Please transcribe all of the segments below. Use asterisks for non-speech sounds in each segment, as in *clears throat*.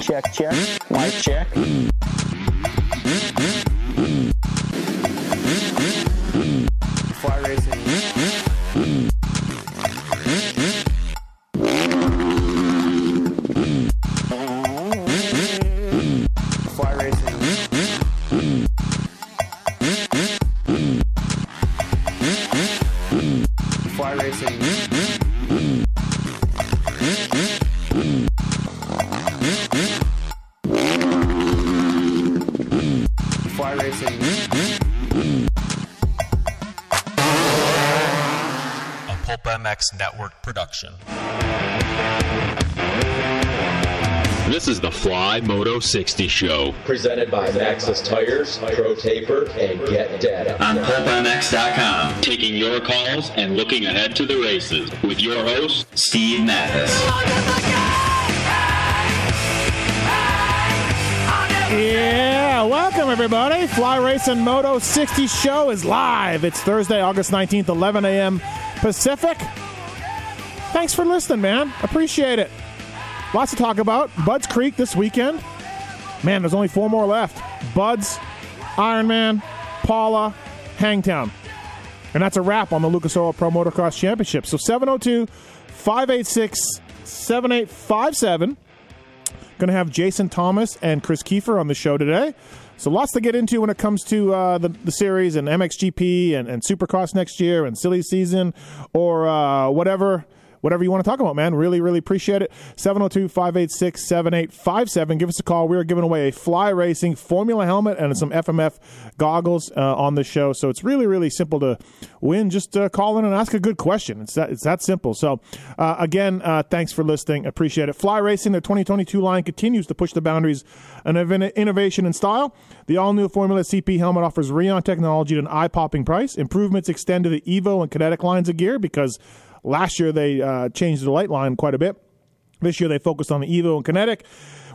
Check, check. Mic check. Fly Fly Moto 60 Show. presented by Maxxis Tires, Pro Taper, and Get Data. on PulpMX.com, taking your calls and looking ahead to the races with your host, Steve Matthes. Yeah, welcome everybody. Fly Racing Moto 60 show is live. It's Thursday, August 19th, 11 a.m. Pacific. Thanks for listening, man. Appreciate it. Lots to talk about. Budds Creek this weekend. Man, there's only four more left. Budds, Ironman, Pala, Hangtown. And that's a wrap on the Lucas Oil Pro Motocross Championship. So 702 586 7857. Going to have Jason Thomas and Kris Keefer on the show today. So lots to get into when it comes to uh, the, the series and MXGP and, and Supercross next year and silly season or uh, whatever whatever you want to talk about, man. Really, really appreciate it. 702 586 7857. Give us a call. We are giving away a fly racing Formula helmet and some FMF goggles uh, on the show. So it's really, really simple to win. Just uh, call in and ask a good question. It's that, it's that simple. So, uh, again, uh, thanks for listening. Appreciate it. Fly Racing, the 2022 line continues to push the boundaries of innovation and style. The all new Formula CP helmet offers Rheon technology at an eye popping price. Improvements extend to the Evo and Kinetic lines of gear because last year they uh, changed the light line quite a bit. This year they focused on the Evo and Kinetic.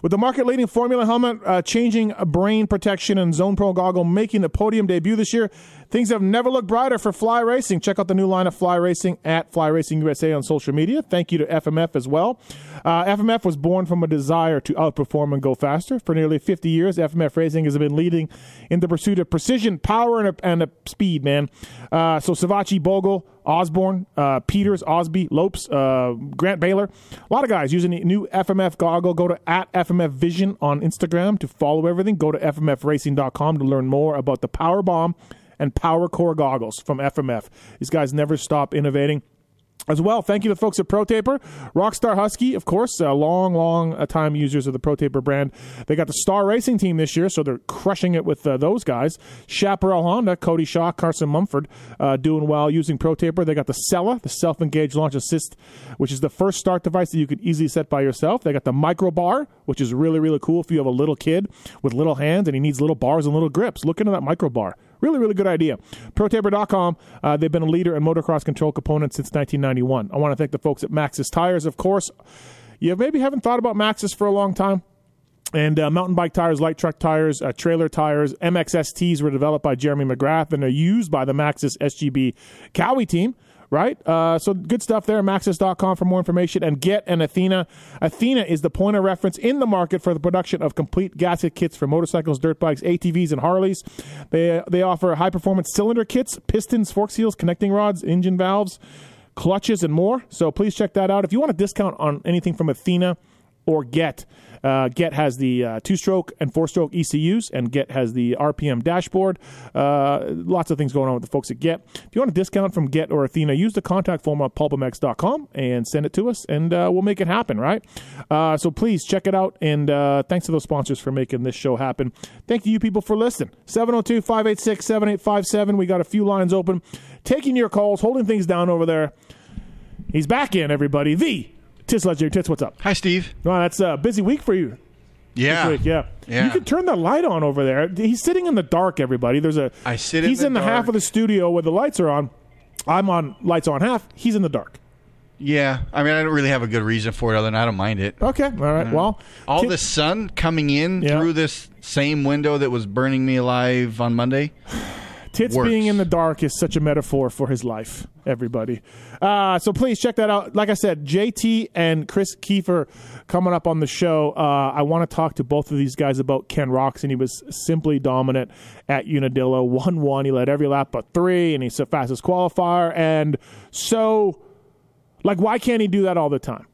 With the market leading Formula helmet, uh, changing brain protection, and Zone Pro goggle making the podium debut this year, things have never looked brighter for Fly Racing. Check out the new line of Fly Racing at Fly Racing USA on social media. Thank you to FMF as well. Uh, FMF was born from a desire to outperform and go faster. For nearly 50 years, FMF Racing has been leading in the pursuit of precision, power, and, a, and a speed, man. Uh, so Savatgy, Bogle, Osborne, uh, Peters, Osby, Lopes, uh, Grant Baylor. A lot of guys using the new FMF goggle. Go to at FMF Vision on Instagram to follow everything. Go to FMFRacing.com to learn more about the Power Bomb and Power Core goggles from FMF. These guys never stop innovating. As well, thank you to the folks at ProTaper. Rockstar Husky, of course, uh, long, long uh, time users of the ProTaper brand. They got the Star Racing team this year, so they're crushing it with uh, those guys. Chaparral Honda, Cody Shaw, Carson Mumford, uh, doing well using ProTaper. They got the Sella, the self-engaged launch assist, which is the first start device that you can easily set by yourself. They got the Micro Bar, which is really, really cool if you have a little kid with little hands and he needs little bars and little grips. Look into that Micro Bar. Really, really good idea. ProTaper.com, uh, they've been a leader in motocross control components since 1991. I want to thank the folks at Maxxis Tires, of course. You maybe haven't thought about Maxxis for a long time. And uh, mountain bike tires, light truck tires, uh, trailer tires, MXSTs were developed by Jeremy McGrath and are used by the Maxxis SGB Cowie team right? Uh, so good stuff there. Maxxis.com for more information. And Get an Athena. Athena is the point of reference in the market for the production of complete gasket kits for motorcycles, dirt bikes, ATVs, and Harleys. They, they offer high performance cylinder kits, pistons, fork seals, connecting rods, engine valves, clutches, and more. So please check that out. If you want a discount on anything from Athena or Get, uh, Get has the uh, two stroke and four stroke ECUs, and Get has the RPM dashboard. Uh, lots of things going on with the folks at Get. If you want a discount from Get or Athena, use the contact form on PulpMX.com and send it to us, and uh, we'll make it happen, right? Uh, so please check it out, and uh, thanks to those sponsors for making this show happen. Thank you, you people, for listening. 702 586 7857. We got a few lines open, taking your calls, holding things down over there. He's back in, everybody. The Tits Legendary Tits, what's up? Hi, Steve. Wow, that's a busy week for you. Yeah. Week, yeah. Yeah. You could turn the light on over there. He's sitting in the dark, everybody. There's a I sit in He's the in the half of the studio where the lights are on. I'm on lights on half. He's in the dark. Yeah. I mean, I don't really have a good reason for it other than I don't mind it. Okay. All right. Well, All Ti- the sun coming in Yeah. through this same window that was burning me alive on Monday. Tits works. being in the dark is such a metaphor for his life, everybody. Uh, so please check that out. Like I said, JT and Kris Keefer coming up on the show. Uh, I want to talk to both of these guys about Ken Roczen, and he was simply dominant at Unadilla. 1 1. He led every lap but three, and he's the fastest qualifier. And so, like, why can't he do that all the time?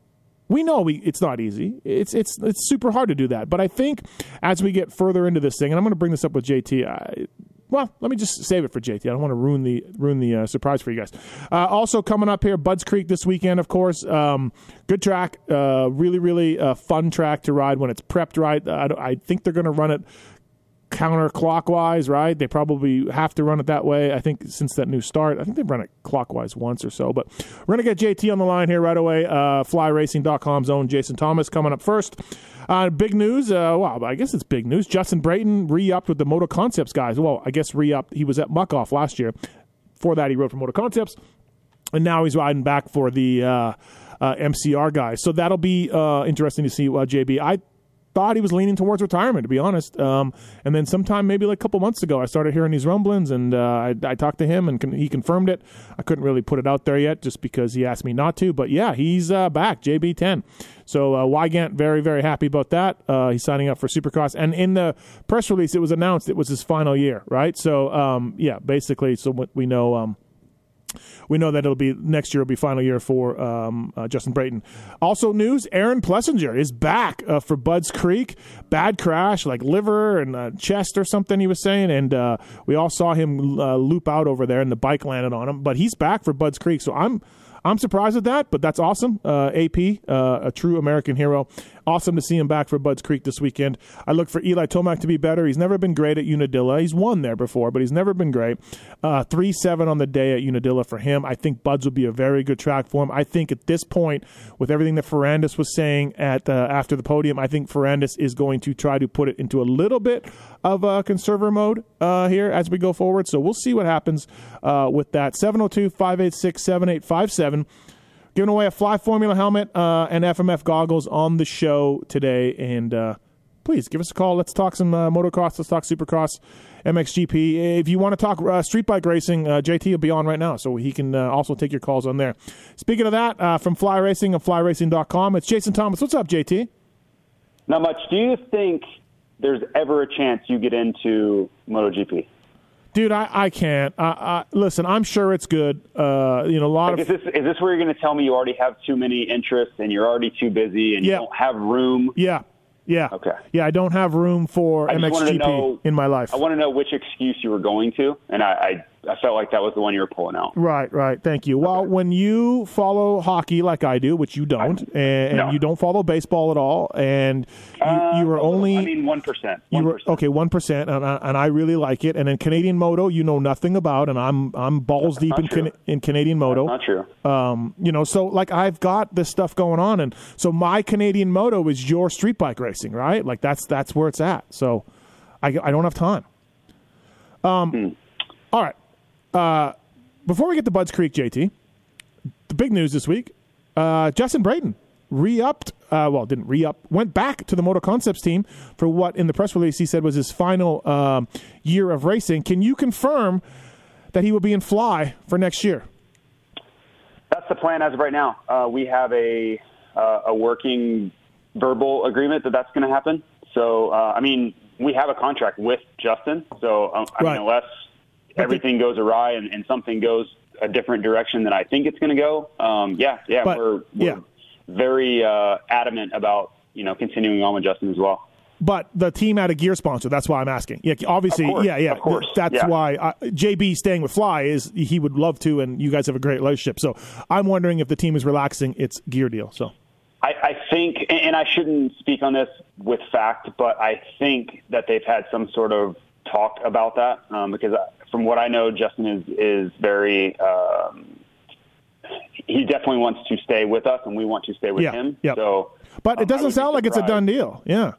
We know we, it's not easy. It's it's it's super hard to do that. But I think as we get further into this thing, and I'm going to bring this up with JT. I, well, let me just save it for JT. I don't want to ruin the ruin the uh, surprise for you guys. Uh, also coming up here, Budds Creek this weekend, of course. Um, good track, uh, really really uh, fun track to ride when it's prepped right. I, I think they're going to run it counterclockwise, right? They probably have to run it that way. I think since that new start, I think they've run it clockwise once or so. But we're going to get JT on the line here right away. Uh, FlyRacing.com's own Jason Thomas coming up first. Uh, big news. Uh, well, I guess it's big news. Justin Brayton re-upped with the Moto Concepts guys. Well, I guess re-upped. He was at Muc-Off last year. For that, he rode for Moto Concepts and now he's riding back for the uh, uh, MCR guys. So that'll be uh, interesting to see uh, JB. I thought he was leaning towards retirement, to be honest. Um, and then sometime, maybe like a couple months ago, I started hearing these rumblings, and uh, I, I talked to him, and con- he confirmed it. I couldn't really put it out there yet, just because he asked me not to. But yeah, he's uh, back, JB10. So uh, Weigandt very very happy about that. Uh, he's signing up for Supercross, and in the press release, it was announced it was his final year, right? So um, yeah, basically, so we know. Um, we know that it'll be next year will be final year for um, uh, Justin Brayton. Also news: Aaron Plessinger is back uh, for Budds Creek. Bad crash, like liver and uh, chest or something. He was saying, and uh, we all saw him uh, loop out over there, and the bike landed on him. But he's back for Budds Creek, so I'm. I'm surprised at that, but that's awesome. Uh, AP, a true American hero. Awesome to see him back for Budds Creek this weekend. I look for Eli Tomac to be better. He's never been great at Unadilla. He's won there before, but he's never been great. Uh, 3 7 on the day at Unadilla for him. I think Budds would be a very good track for him. I think at this point, with everything that Ferrandis was saying at uh, after the podium, I think Ferrandis is going to try to put it into a little bit of a conserver mode uh, here as we go forward. So we'll see what happens uh, with that. 702 586 7857 giving away a Fly Formula helmet uh, and FMF goggles on the show today. And uh, please give us a call. Let's talk some uh, motocross. Let's talk Supercross, MXGP. If you want to talk uh, street bike racing, uh, JT will be on right now, so he can uh, also take your calls on there. Speaking of that, from Fly Racing and FlyRacing.com, it's Jason Thomas. What's up, JT? Not much. Do you think there's ever a chance you get into MotoGP? Dude, I, I can't. I, I, listen, I'm sure it's good. Uh, you know, a lot Like, of is this is this where you're going to tell me you already have too many interests and you're already too busy and Yeah. you don't have room? yeah, yeah, Okay. yeah. I don't have room for I just wanted to MXGP know- in my life. I want to know which excuse you were going to, and I, I I felt like that was the one you were pulling out. Right, right. Thank you. Well, when you follow hockey like I do, which you don't, and, and no. you don't follow baseball at all, and you, you were Uh, only I mean, one percent. you were okay one percent, and I, and I really like it. And in Canadian Moto, you know nothing about, and I'm I'm balls deep in. Can, in Canadian Moto. Not true. Um, you know, so like I've got this stuff going on, and so my Canadian Moto is your street bike racing, right? Like that's that's where it's at. So I I don't have time. Um, Hmm. all right. Uh, before we get to Budds Creek, JT, the big news this week: uh, Justin Brayton re-upped. Uh, well, didn't re-up. Went back to the Moto Concepts team for what in the press release he said was his final um, year of racing. Can you confirm that he will be in Fly for next year? That's the plan as of right now. Uh, we have a uh, a working verbal agreement that that's going to happen. So, uh, I mean, we have a contract with Justin. So, um, I Right. mean, unless everything goes awry and, and something goes a different direction than I think it's going to go, um, yeah, yeah, But- we're, we're yeah. very uh, adamant about you know continuing on with Justin as well. But the team had a gear sponsor. That's why I'm asking. Yeah, obviously, course, yeah, yeah. of course, That's yeah. why uh, JB staying with Fly is he would love to, and you guys have a great relationship. So I'm wondering if the team is relaxing its gear deal. So I, I think, and I shouldn't speak on this with fact, but I think that they've had some sort of talk about that um, because I, from what I know, Justin is is very. Um, he definitely wants to stay with us, and we want to stay with Yeah, him. yep. So, but um, it doesn't would be sound like it's a done deal. Yeah,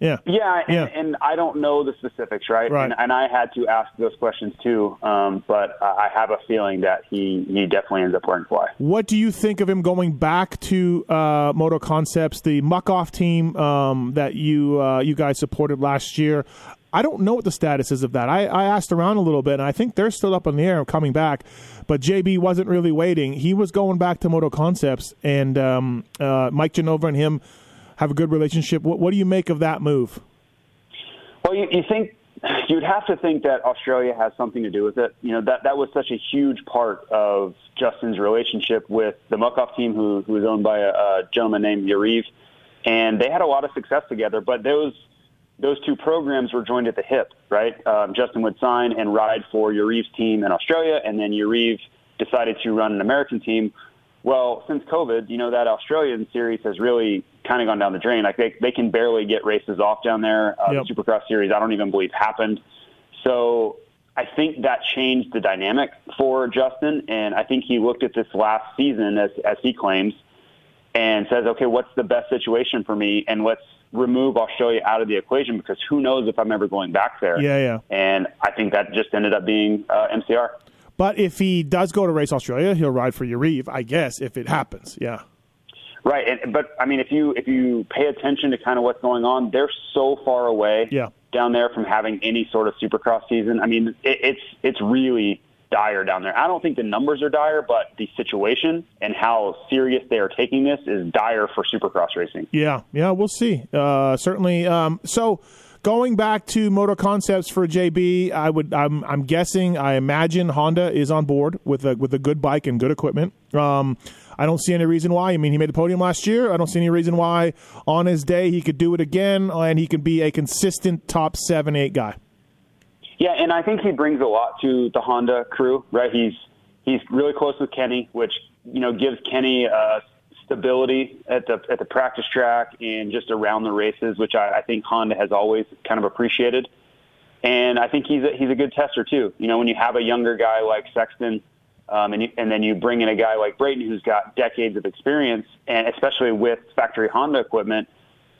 yeah, Yeah, and, Yeah. and I don't know the specifics, right? Right. And, and I had to ask those questions too, um, but I I have a feeling that he he definitely ends up wearing fly. What do you think of him going back to uh, Moto Concepts, the Muc-Off team um, that you uh, you guys supported last year? I don't know what the status is of that. I, I asked around a little bit, and I think they're still up in the air coming back. But JB wasn't really waiting. He was going back to Moto Concepts, and um, uh, Mike Genova and him have a good relationship. What, what do you make of that move? Well, you, you think you'd have to think that Australia has something to do with it. You know that that was such a huge part of Justin's relationship with the Muc-Off team, who who was owned by a, a gentleman named Yariv, and they had a lot of success together. But those those two programs were joined at the hip, right? Um, Justin would sign and ride for Yariv's team in Australia, and then Yariv decided to run an American team. Well, since COVID, you know that Australian series has really kind of gone down the drain. Like they they can barely get races off down there. Uh, Yep. The Supercross series, I don't even believe happened. So I think that changed the dynamic for Justin, and I think he looked at this last season as as he claims, and says, okay, what's the best situation for me, and let's remove Australia out of the equation because who knows if I'm ever going back there. Yeah, yeah. And I think that just ended up being uh, MCR. But if he does go to race Australia, he'll ride for Yariv, I guess, if it happens. Yeah. Right, and, but I mean, if you if you pay attention to kind of what's going on, they're so far away Yeah. down there from having any sort of Supercross season. I mean, it, it's it's really dire down there. I don't think the numbers are dire, but the situation and how serious they are taking this is dire for Supercross racing. Yeah, yeah, we'll see. Uh, certainly. Um, so, going back to Moto Concepts for JB, I would. I'm, I'm guessing. I imagine Honda is on board with a with a good bike and good equipment. Um, I don't see any reason why. I mean, he made the podium last year. I don't see any reason why on his day he could do it again, and he could be a consistent top seven, eight guy. Yeah, and I think he brings a lot to the Honda crew, right? He's he's really close with Kenny, which you know gives Kenny uh, stability at the at the practice track and just around the races, which I, I think Honda has always kind of appreciated. And I think he's a, he's a good tester too. You know, when you have a younger guy like Sexton, um, and you, and then you bring in a guy like Brayton who's got decades of experience, and especially with factory Honda equipment,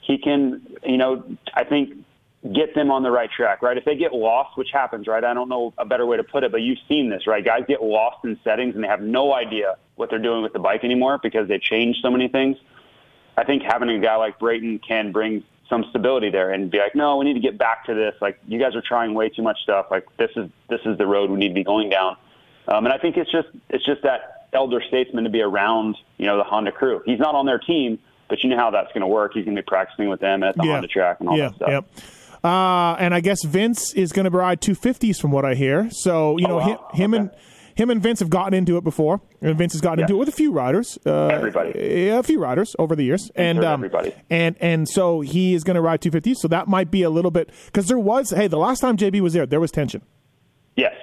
he can, you know, I think get them on the right track, right? If they get lost, which happens, right? I don't know a better way to put it, but you've seen this, right? Guys get lost in settings and they have no idea what they're doing with the bike anymore because they changed so many things. I think having a guy like Brayton can bring some stability there and be like, no, we need to get back to this. Like you guys are trying way too much stuff. Like this is this is the road we need to be going down. Um, and I think it's just it's just that elder statesman to be around, you know, the Honda crew. He's not on their team, but you know how that's going to work. He's going to be practicing with them at the Yeah. Honda track and all yeah, that stuff. Yep. Uh, and I guess Vince is going to ride 250s from what I hear. So you know, Oh, wow. him, him and him and Vince have gotten into it before, and Vince has gotten Yeah. into it with a few riders. Uh, Everybody. yeah, a few riders over the years, and um, everybody. and and so he is going to ride 250s. So that might be a little bit because there was hey, the last time JB was there, there was tension. Yes.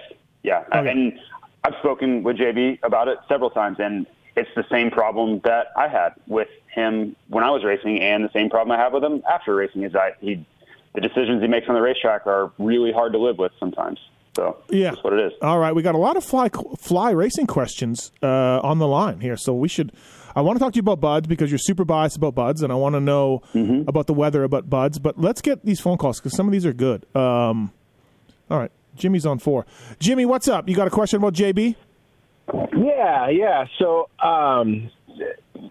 Yeah. Okay. And I've spoken with JB about it several times, and it's the same problem that I had with him when I was racing, and the same problem I have with him after racing is that he, the decisions he makes on the racetrack are really hard to live with sometimes. So Yeah, that's what it is. All right, we got a lot of fly fly racing questions uh, on the line here, so we should. I want to talk to you about Budds because you're super biased about Budds, and I want to know Mm-hmm. about the weather about Budds. But let's get these phone calls because some of these are good. Um, all right, Jimmy's on four. Jimmy, what's up? You got a question about JB? Yeah, yeah. So, um,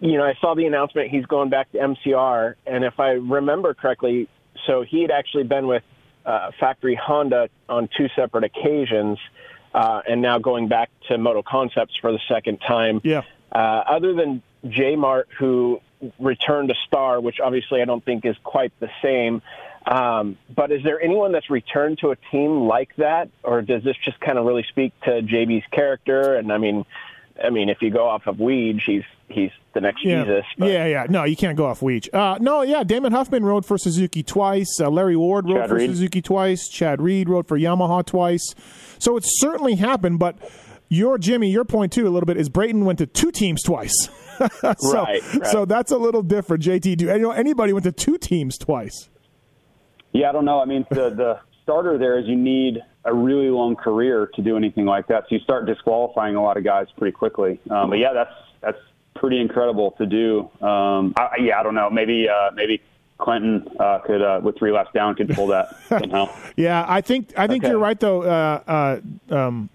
you know, I saw the announcement he's going back to MCR, and if I remember correctly, so he had actually been with uh, Factory Honda on two separate occasions, uh, and now going back to Moto Concepts for the second time. Yeah. Uh, other than J Mart, who returned a Star, which obviously I don't think is quite the same. Um, but is there anyone that's returned to a team like that, or does this just kind of really speak to JB's character? And I mean, I mean, if you go off of Weed, he's he's the next Yeah. Jesus. But yeah, yeah. No, you can't go off Weech. Uh, no, yeah. Damon Huffman rode for Suzuki twice. Uh, Larry Ward rode Chad for Reed. Suzuki twice. Chad Reed rode for Yamaha twice. So it's certainly happened. But your Jimmy, your point too, a little bit is Brayton went to two teams twice. *laughs* so, Right, right. so that's a little different. JT, do you know anybody went to two teams twice? Yeah, I don't know. I mean, the the starter there is you need a really long career to do anything like that. So you start disqualifying a lot of guys pretty quickly. Um, but yeah, that's that's pretty incredible to do. Um, I, yeah, I don't know. Maybe uh, maybe Clinton uh, could uh, with three laps down could pull that *laughs* somehow. Yeah, I think I think Okay. you're right though. Uh, uh, um,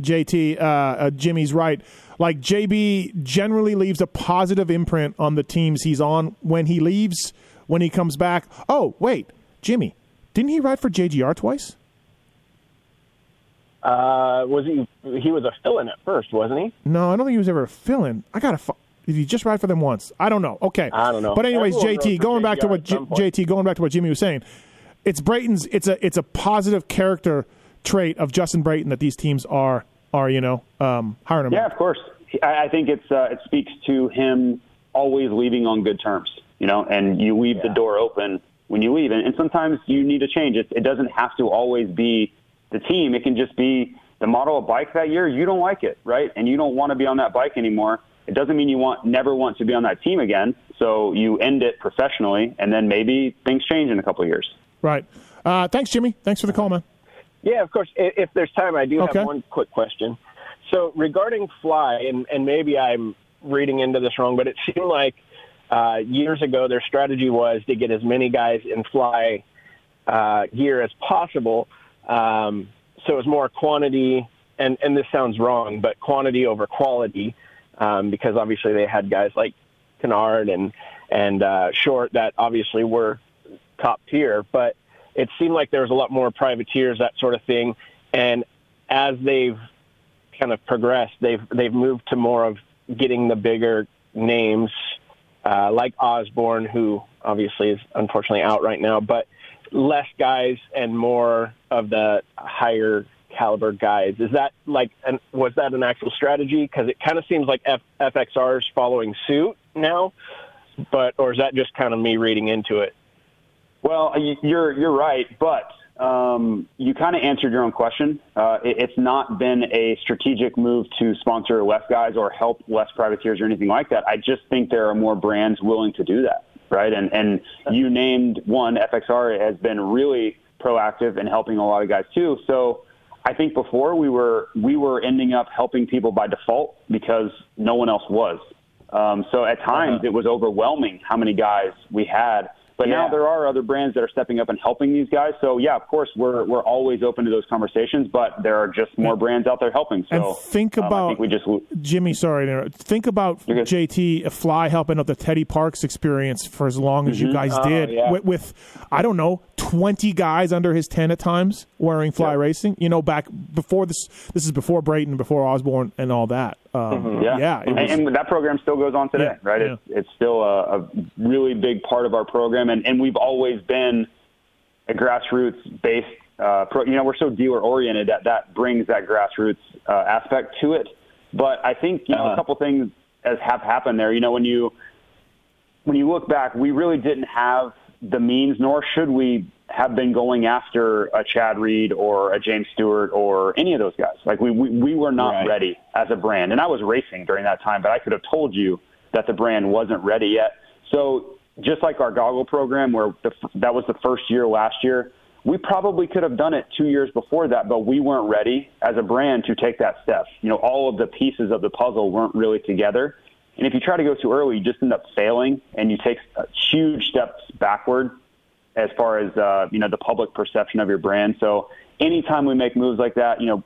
JT, uh, uh, Jimmy's right. Like JB generally leaves a positive imprint on the teams he's on when he leaves. When he comes back, oh wait, Jimmy, Didn't he ride for JGR twice? Uh, was he? He was a fill-in at first, wasn't he? No, I don't think he was ever a fill-in. I gotta. Fu- did he just ride for them once? I don't know. Okay, I don't know. But anyways, Everyone JT, going back to what J- JT, going back to what Jimmy was saying, it's Brayton's. It's a it's a positive character trait of Justin Brayton that these teams are are you know um, hiring him. Yeah, of course. I, think it's uh, it speaks to him always leaving on good terms. You know, and you leave the door open when you leave, and, and sometimes you need a change. It, it doesn't have to always be the team. It can just be the model of bike that year. You don't like it, right? And you don't want to be on that bike anymore. It doesn't mean you want never want to be on that team again. So you end it professionally, and then maybe things change in a couple of years. Right. Uh, thanks, Jimmy. Thanks for the call, man. Yeah, of course. I- If there's time, I do Okay. have one quick question. So regarding Fly, and, and maybe I'm reading into this wrong, but it seemed like uh, years ago their strategy was to get as many guys in Fly uh, gear as possible. Um, so it was more quantity, and, and this sounds wrong, but quantity over quality, um, because obviously they had guys like Kennard and and uh, Short that obviously were top tier, but it seemed like there was a lot more privateers, that sort of thing. And as they've kind of progressed, they've they've moved to more of getting the bigger names, uh, like Osborne, who obviously is unfortunately out right now, but less guys and more of the higher caliber guys. Is that like, an, was that an actual strategy? Because it kind of seems like F- FXR is following suit now, but or is that just kind of me reading into it? Well, you're you're right, but um, you kind of answered your own question. Uh, it, it's not been a strategic move to sponsor less guys or help less privateers or anything like that. I just think there are more brands willing to do that, right? And and you named one, FXR has been really proactive and helping a lot of guys too. So I think before we were we were ending up helping people by default because no one else was. Um, so at times it was overwhelming how many guys we had. But now there are other brands that are stepping up and helping these guys. So yeah, of course we're we're always open to those conversations, but there are just more brands out there helping. So And think um, about- think we just Jimmy, sorry. Think about JT Fly helping out the Teddy Parks experience for as long as you guys did yeah. with, with, I don't know, 20 guys under his 10 at times wearing Fly Racing. You know, back before this, this is before Brayton, before Osborne, and all that. Um, Yeah, yeah. it and, and that program still goes on today, Yeah, right? yeah. It's, it's still a, a really big part of our program, and, and we've always been a grassroots based. Uh, pro, you know, we're so dealer oriented that that brings that grassroots uh, aspect to it. But I think you know Uh-huh. a couple things as have happened there. You know, when you when you look back, we really didn't have the means, nor should we have been going after a Chad Reed or a James Stewart or any of those guys. Like we we, we were not Right. ready as a brand, and I was racing during that time, but I could have told you that the brand wasn't ready yet. So just like our goggle program, where the, that was the first year last year, we probably could have done it two years before that, but we weren't ready as a brand to take that step. You know, all of the pieces of the puzzle weren't really together. And if you try to go too early, you just end up failing, and you take uh, huge steps backward as far as uh, you know the public perception of your brand. So anytime we make moves like that, you know,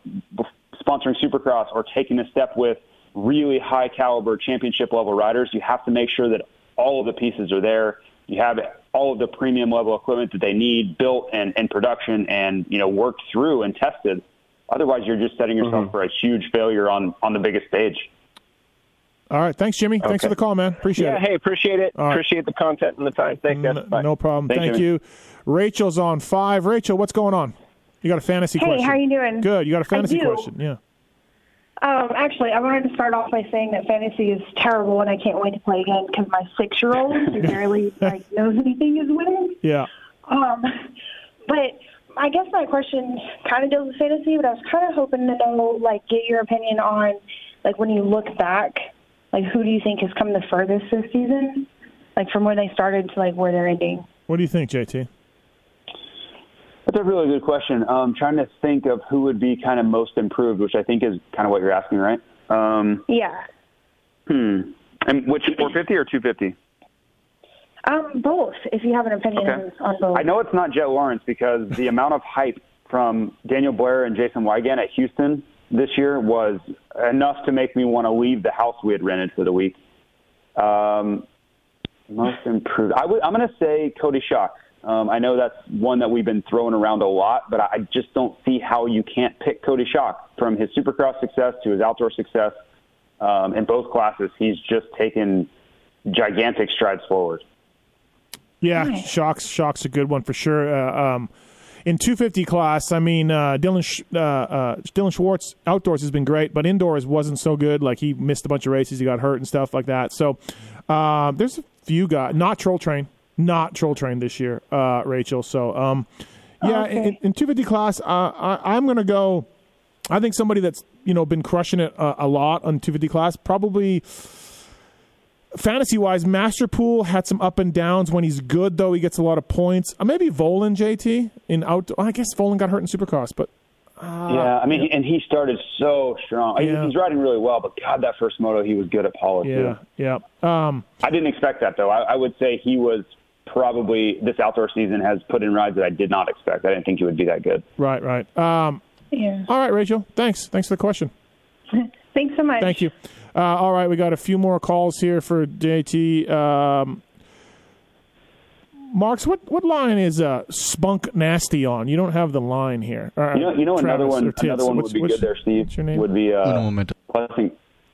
sponsoring Supercross or taking a step with really high caliber championship level riders, you have to make sure that all of the pieces are there. You have all of the premium level equipment that they need built and, in production and you know worked through and tested. Otherwise, you're just setting yourself for a huge failure on on the biggest stage. All right. Thanks, Jimmy. Thanks for the call, man. Appreciate Yeah, it. hey, appreciate it. All right. Appreciate the content and the time. Thanks, guys. N- no problem. Thanks, Thank Jimmy. you. Rachel's on five. Rachel, what's going on? You got a fantasy Hey, question? how you doing? Good. You got a fantasy question? Yeah. Um, actually, I wanted to start off by saying that fantasy is terrible, and I can't wait to play again because my six-year-old, who *laughs* barely like knows anything, is winning. Yeah. Um, but I guess my question kind of deals with fantasy, but I was kind of hoping to know, like, get your opinion on, like, when you look back, like, who do you think has come the furthest this season, like, from where they started to like where they're ending? What do you think, JT? That's a really good question. Um, trying to think of who would be kind of most improved, which I think is kind of what you're asking, right? Um, Yeah. hmm. And which 450 or 250? Um, both. If you have an opinion Okay. on, on both. I know it's not Jet Lawrence because the amount of hype from Daniel Blair and Jason Weigandt at Houston this year was enough to make me want to leave the house we had rented for the week. Um, most improved. I would, I'm going to say Cody Shock Um, I know that's one that we've been throwing around a lot, but I just don't see how you can't pick Cody Shock from his Supercross success to his outdoor success um, in both classes. He's just taken gigantic strides forward. Yeah, shocks shocks a good one for sure. Uh, um, in 250 class, I mean, uh, Dylan Sh- uh, uh, Dylan Schwartz outdoors has been great, but indoors wasn't so good. Like he missed a bunch of races, he got hurt and stuff like that. So uh, there's a few guys, not Troll Train, not Troll Train this year, uh, Rachel. So um, yeah, in, in 250 class, uh, I, I'm going to go. I think somebody that's you know been crushing it uh, a lot on 250 class probably fantasy wise, Masterpool had some up and downs. When he's good, though, he gets a lot of points. Uh, maybe Volan JT in out. I guess Volan got hurt in Supercross, but uh, yeah, I mean, and he started so strong. I- Yeah. He's riding really well, but God, that first moto, he was good at Pala yeah, too. yeah. Um, I didn't expect that though. I, I would say he was probably this outdoor season has put in rides that I did not expect. I didn't think he would be that good. right, right. Um, Yeah. all right, Rachel. Thanks. Thanks for the question. *laughs* Thanks so much. Thank you. Uh, all right, we got a few more calls here for JT. Um, Marks, what, what line is uh, Spunk Nasty on? You don't have the line here. Uh, You know, you know another one. or Tits. Another one What's- would be what's- good there, Steve. what's your name? Would be Uno uh, momento.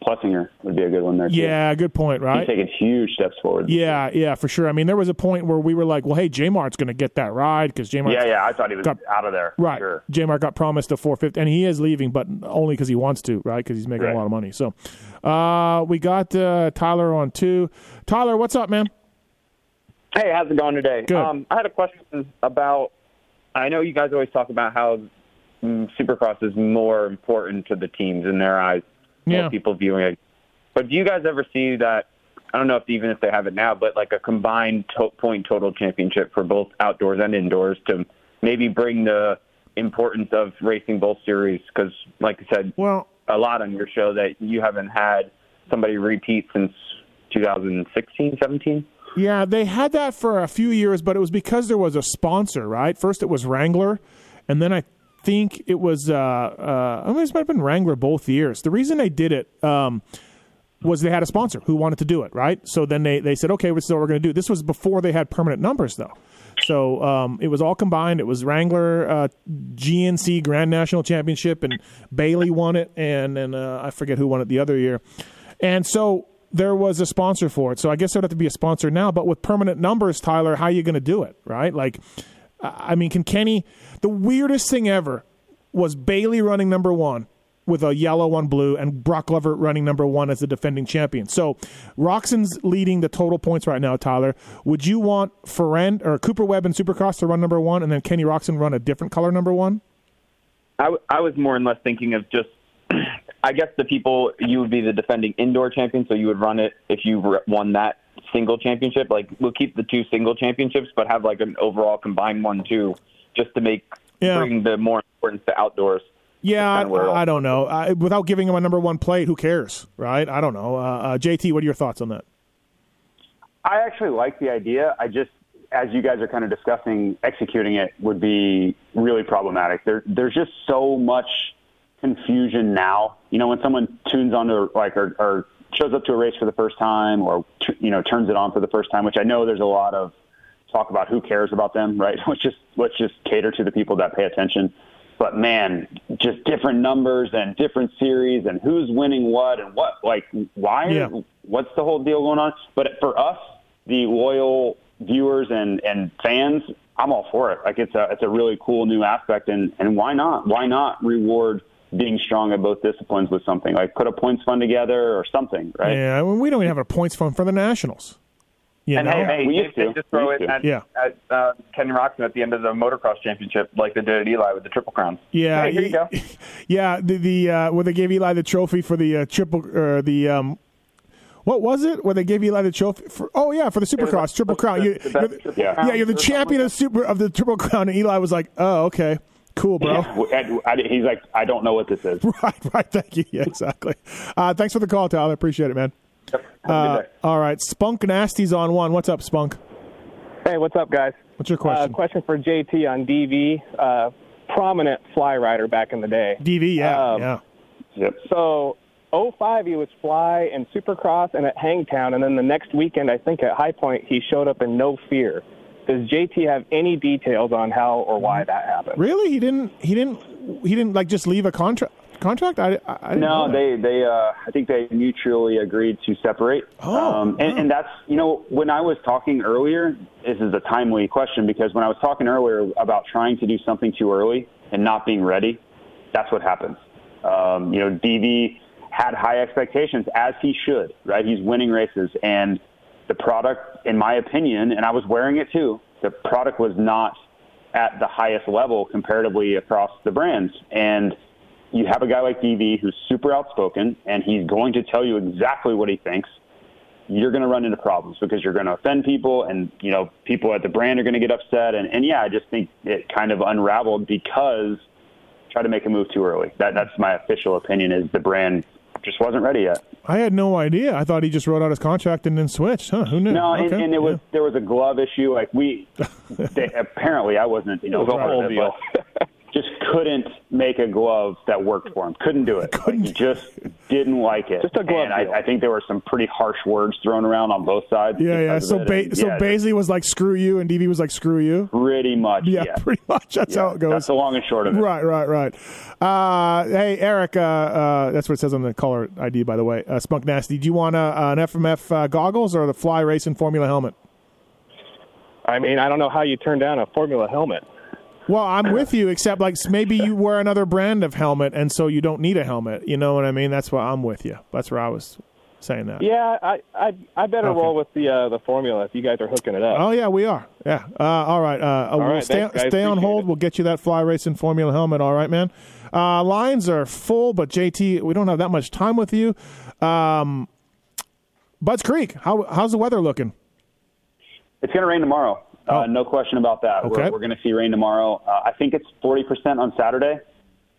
Plessing, Plessinger would be a good one there. Too. Yeah, good point, right? he's taking huge steps forward. Yeah, yeah, for sure. I mean, there was a point where we were like, well, hey, J Mart's going to get that ride because J Mart. yeah, yeah. I thought he was Got- out of there. Right. Sure. J Mart got promised a 450, and he is leaving, but only because he wants to, right? Because he's making Right. a lot of money. So uh, we got uh, Tyler on two. Tyler, what's up, man? Hey, how's it going today? Good. Um, I had a question about. I know you guys always talk about how mm, Supercross is more important to the teams in their eyes. Yeah. Most people viewing it. But do you guys ever see that? I don't know if even if they have it now, but like a combined to- point total championship for both outdoors and indoors to maybe bring the importance of racing both series? Because, like I said, Well, a lot on your show that you haven't had somebody repeat since 2016, 17. Yeah, they had that for a few years, but it was because there was a sponsor, right? First it was Wrangler, and then I think it was uh, uh, I mean, it might have been Wrangler both years. The reason they did it um, was they had a sponsor who wanted to do it, right? So then they, they said, okay, this is what we're going to do. This was before they had permanent numbers, though. So um, it was all combined. It was Wrangler uh, GNC Grand National Championship, and Bailey won it, and and uh, I forget who won it the other year. And so there was a sponsor for it. So I guess there would have to be a sponsor now. But with permanent numbers, Tyler, how are you going to do it, right? Like, I mean, can Kenny? The weirdest thing ever was Bailey running number one with a yellow on blue, and Broc Glover running number one as the defending champion. So Roczen's leading the total points right now. Tyler, would you want Ferrand or Cooper Webb and Supercross to run number one, and then Kenny Roczen run a different color number one? I, w- I was more and less thinking of just, *clears throat* I guess the people you would be the defending indoor champion, so you would run it if you won that single championship. Like we'll keep the two single championships, but have like an overall combined one too, just to make Yeah. bring the more importance to outdoors. Yeah, I, kinda where it all- I don't know. I, without giving him a number one plate, who cares, right? I don't know. Uh, uh, JT, what are your thoughts on that? I actually like the idea. I just, as you guys are kind of discussing, executing it would be really problematic. There, there's just so much confusion now. You know, when someone tunes onto like or, or shows up to a race for the first time, or t- you know turns it on for the first time, which I know there's a lot of talk about who cares about them, *laughs* right? Let's just let's just cater to the people that pay attention. But man, just different numbers and different series and who's winning what and what like why Yeah. what's the whole deal going on? But for us, the loyal viewers and and fans, I'm all for it. Like it's a it's a really cool new aspect, and and why not? Why not reward being strong at both disciplines with something like put a points fund together or something, right? Yeah, I mean, we don't even have a points fund for the Nationals. You and know? hey, hey, We used they to. just throw it at, Yeah. at uh, Ken Roczen at the end of the motocross championship, like they did at Eli with the Triple Crown. Yeah, Hey, here you go. *laughs* yeah. The the uh, where they gave Eli the trophy for the uh, triple or the um, what was it? Where they gave Eli the trophy for? Oh yeah, for the Supercross triple crown. You, the you're best the- Triple Yeah. Yeah, you're the champion of super of the triple crown. And Eli was like, oh okay, cool, bro. Yeah, I- I- he's like, I don't know what this is. *laughs* right, right. Thank you. Yeah, exactly. Uh, thanks for the call, Tyler. Appreciate it, man. that. Uh, all right, Spunk Nasty's on one. What's up, Spunk? Hey, what's up, guys? What's your Uh, question? question for JT on DV. Uh, prominent fly rider back in the day. DV, yeah, um, yeah. Yep. So, 05, he was fly in Supercross and at Hangtown, and then the next weekend, I think at High Point, he showed up in No Fear. Does JT have any details on how or why that happened? Really? He didn't. He didn't. He didn't like just leave a contract. Contract? I, I, No, they they uh, I think they mutually agreed to separate. Oh, um, and, and that's you know when I was talking earlier, this is a timely question because when I was talking earlier about trying to do something too early and not being ready, that's what happens. Um, you know, DV had high expectations as he should, right? He's winning races and the product, in my opinion, and I was wearing it too. The product was not at the highest level comparatively across the brands and you have a guy like DV who's super outspoken and he's going to tell you exactly what he thinks, you're going to run into problems because you're going to offend people and, you know, people at the brand are going to get upset. And, and yeah, I just think it kind of unraveled because try to make a move too early. That, that's my official opinion is the brand just wasn't ready yet. I had no idea. I thought he just wrote out his contract and then switched. Huh? Who knew? No, and, Okay. and it was there was a glove issue. Like we, *laughs* they, apparently, I wasn't. You know, It was a whole deal. but *laughs* Just couldn't make a glove that worked for him. Couldn't do it. Like, he just didn't like it. Just a glove And I, deal. I think there were some pretty harsh words thrown around on both sides. Yeah, yeah. So, of it. ba- so yeah, Baisley was like, "Screw you," and DV was like, "Screw you." pretty much. Yeah, Yeah, pretty much. That's Yeah, how it goes. That's the long and short of it. Right, right, right. Uh, hey, Eric, uh, uh, that's what it says on the caller ID, by the way. Uh, Spunk Nasty, do you want uh, an FMF uh, goggles or the Fly Racing Formula helmet? I mean, I don't know how you turn down a Formula helmet. Well, I'm with you, except like maybe you wear another brand of helmet, and so you don't need a helmet. You know what I mean? That's why I'm with you. That's where I was saying that. Yeah, I I, I better Okay. roll with the uh, the Formula if you guys are hooking it up. Oh yeah, we are. Yeah. Uh, all right. Uh, we'll right, stay, thanks, stay on hold. it. We'll get you that Fly Racing Formula helmet. All right, man. Uh, lines are full, but JT, we don't have that much time with you. Um, Budds Creek, how how's the weather looking? It's going to rain tomorrow. Uh, no question about that. Oh. Okay. We're, we're going to see rain tomorrow. Uh, I think it's 40% on Saturday.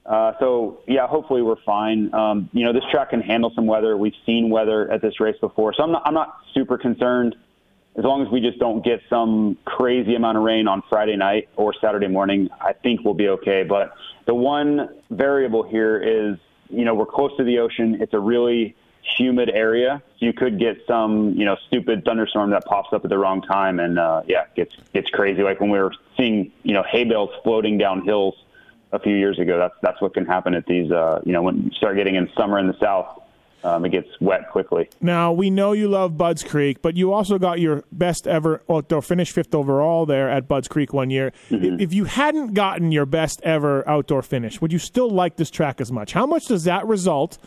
Uh, so, yeah, hopefully we're fine. Um, you know, this track can handle some weather. We've seen weather at this race before. So I'm not, I'm not super concerned as long as we just don't get some crazy amount of rain on Friday night or Saturday morning. I think we'll be okay. But the one variable here is, you know, we're close to the ocean. It's a really humid area. So you could get some, you know, stupid thunderstorm that pops up at the wrong time, and uh, yeah, gets gets crazy. Like when we were seeing, you know, hay bales floating down hills a few years ago. That's that's what can happen at these. Uh, you know, when you start getting in summer in the south, um, it gets wet quickly. Now we know you love Budds Creek, but you also got your best ever outdoor finish, fifth overall there at Budds Creek one year. Mm-hmm. If you hadn't gotten your best ever outdoor finish, would you still like this track as much? How much does that result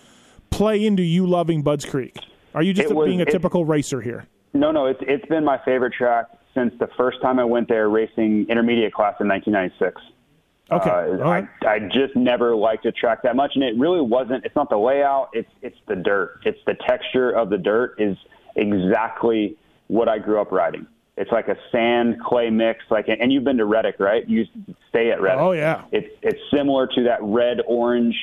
play into you loving Budds Creek? Are you just was- being a it- typical racer here? No, no, it's it's been my favorite track since the first time I went there racing intermediate class in 1996. Okay, Uh, right. I, I just never liked the track that much, and it really wasn't. It's not the layout. It's it's the dirt. It's the texture of the dirt is exactly what I grew up riding. It's like a sand clay mix. Like, and you've been to Reddick, right? You stay at Reddick. Oh yeah. It's it's similar to that red orange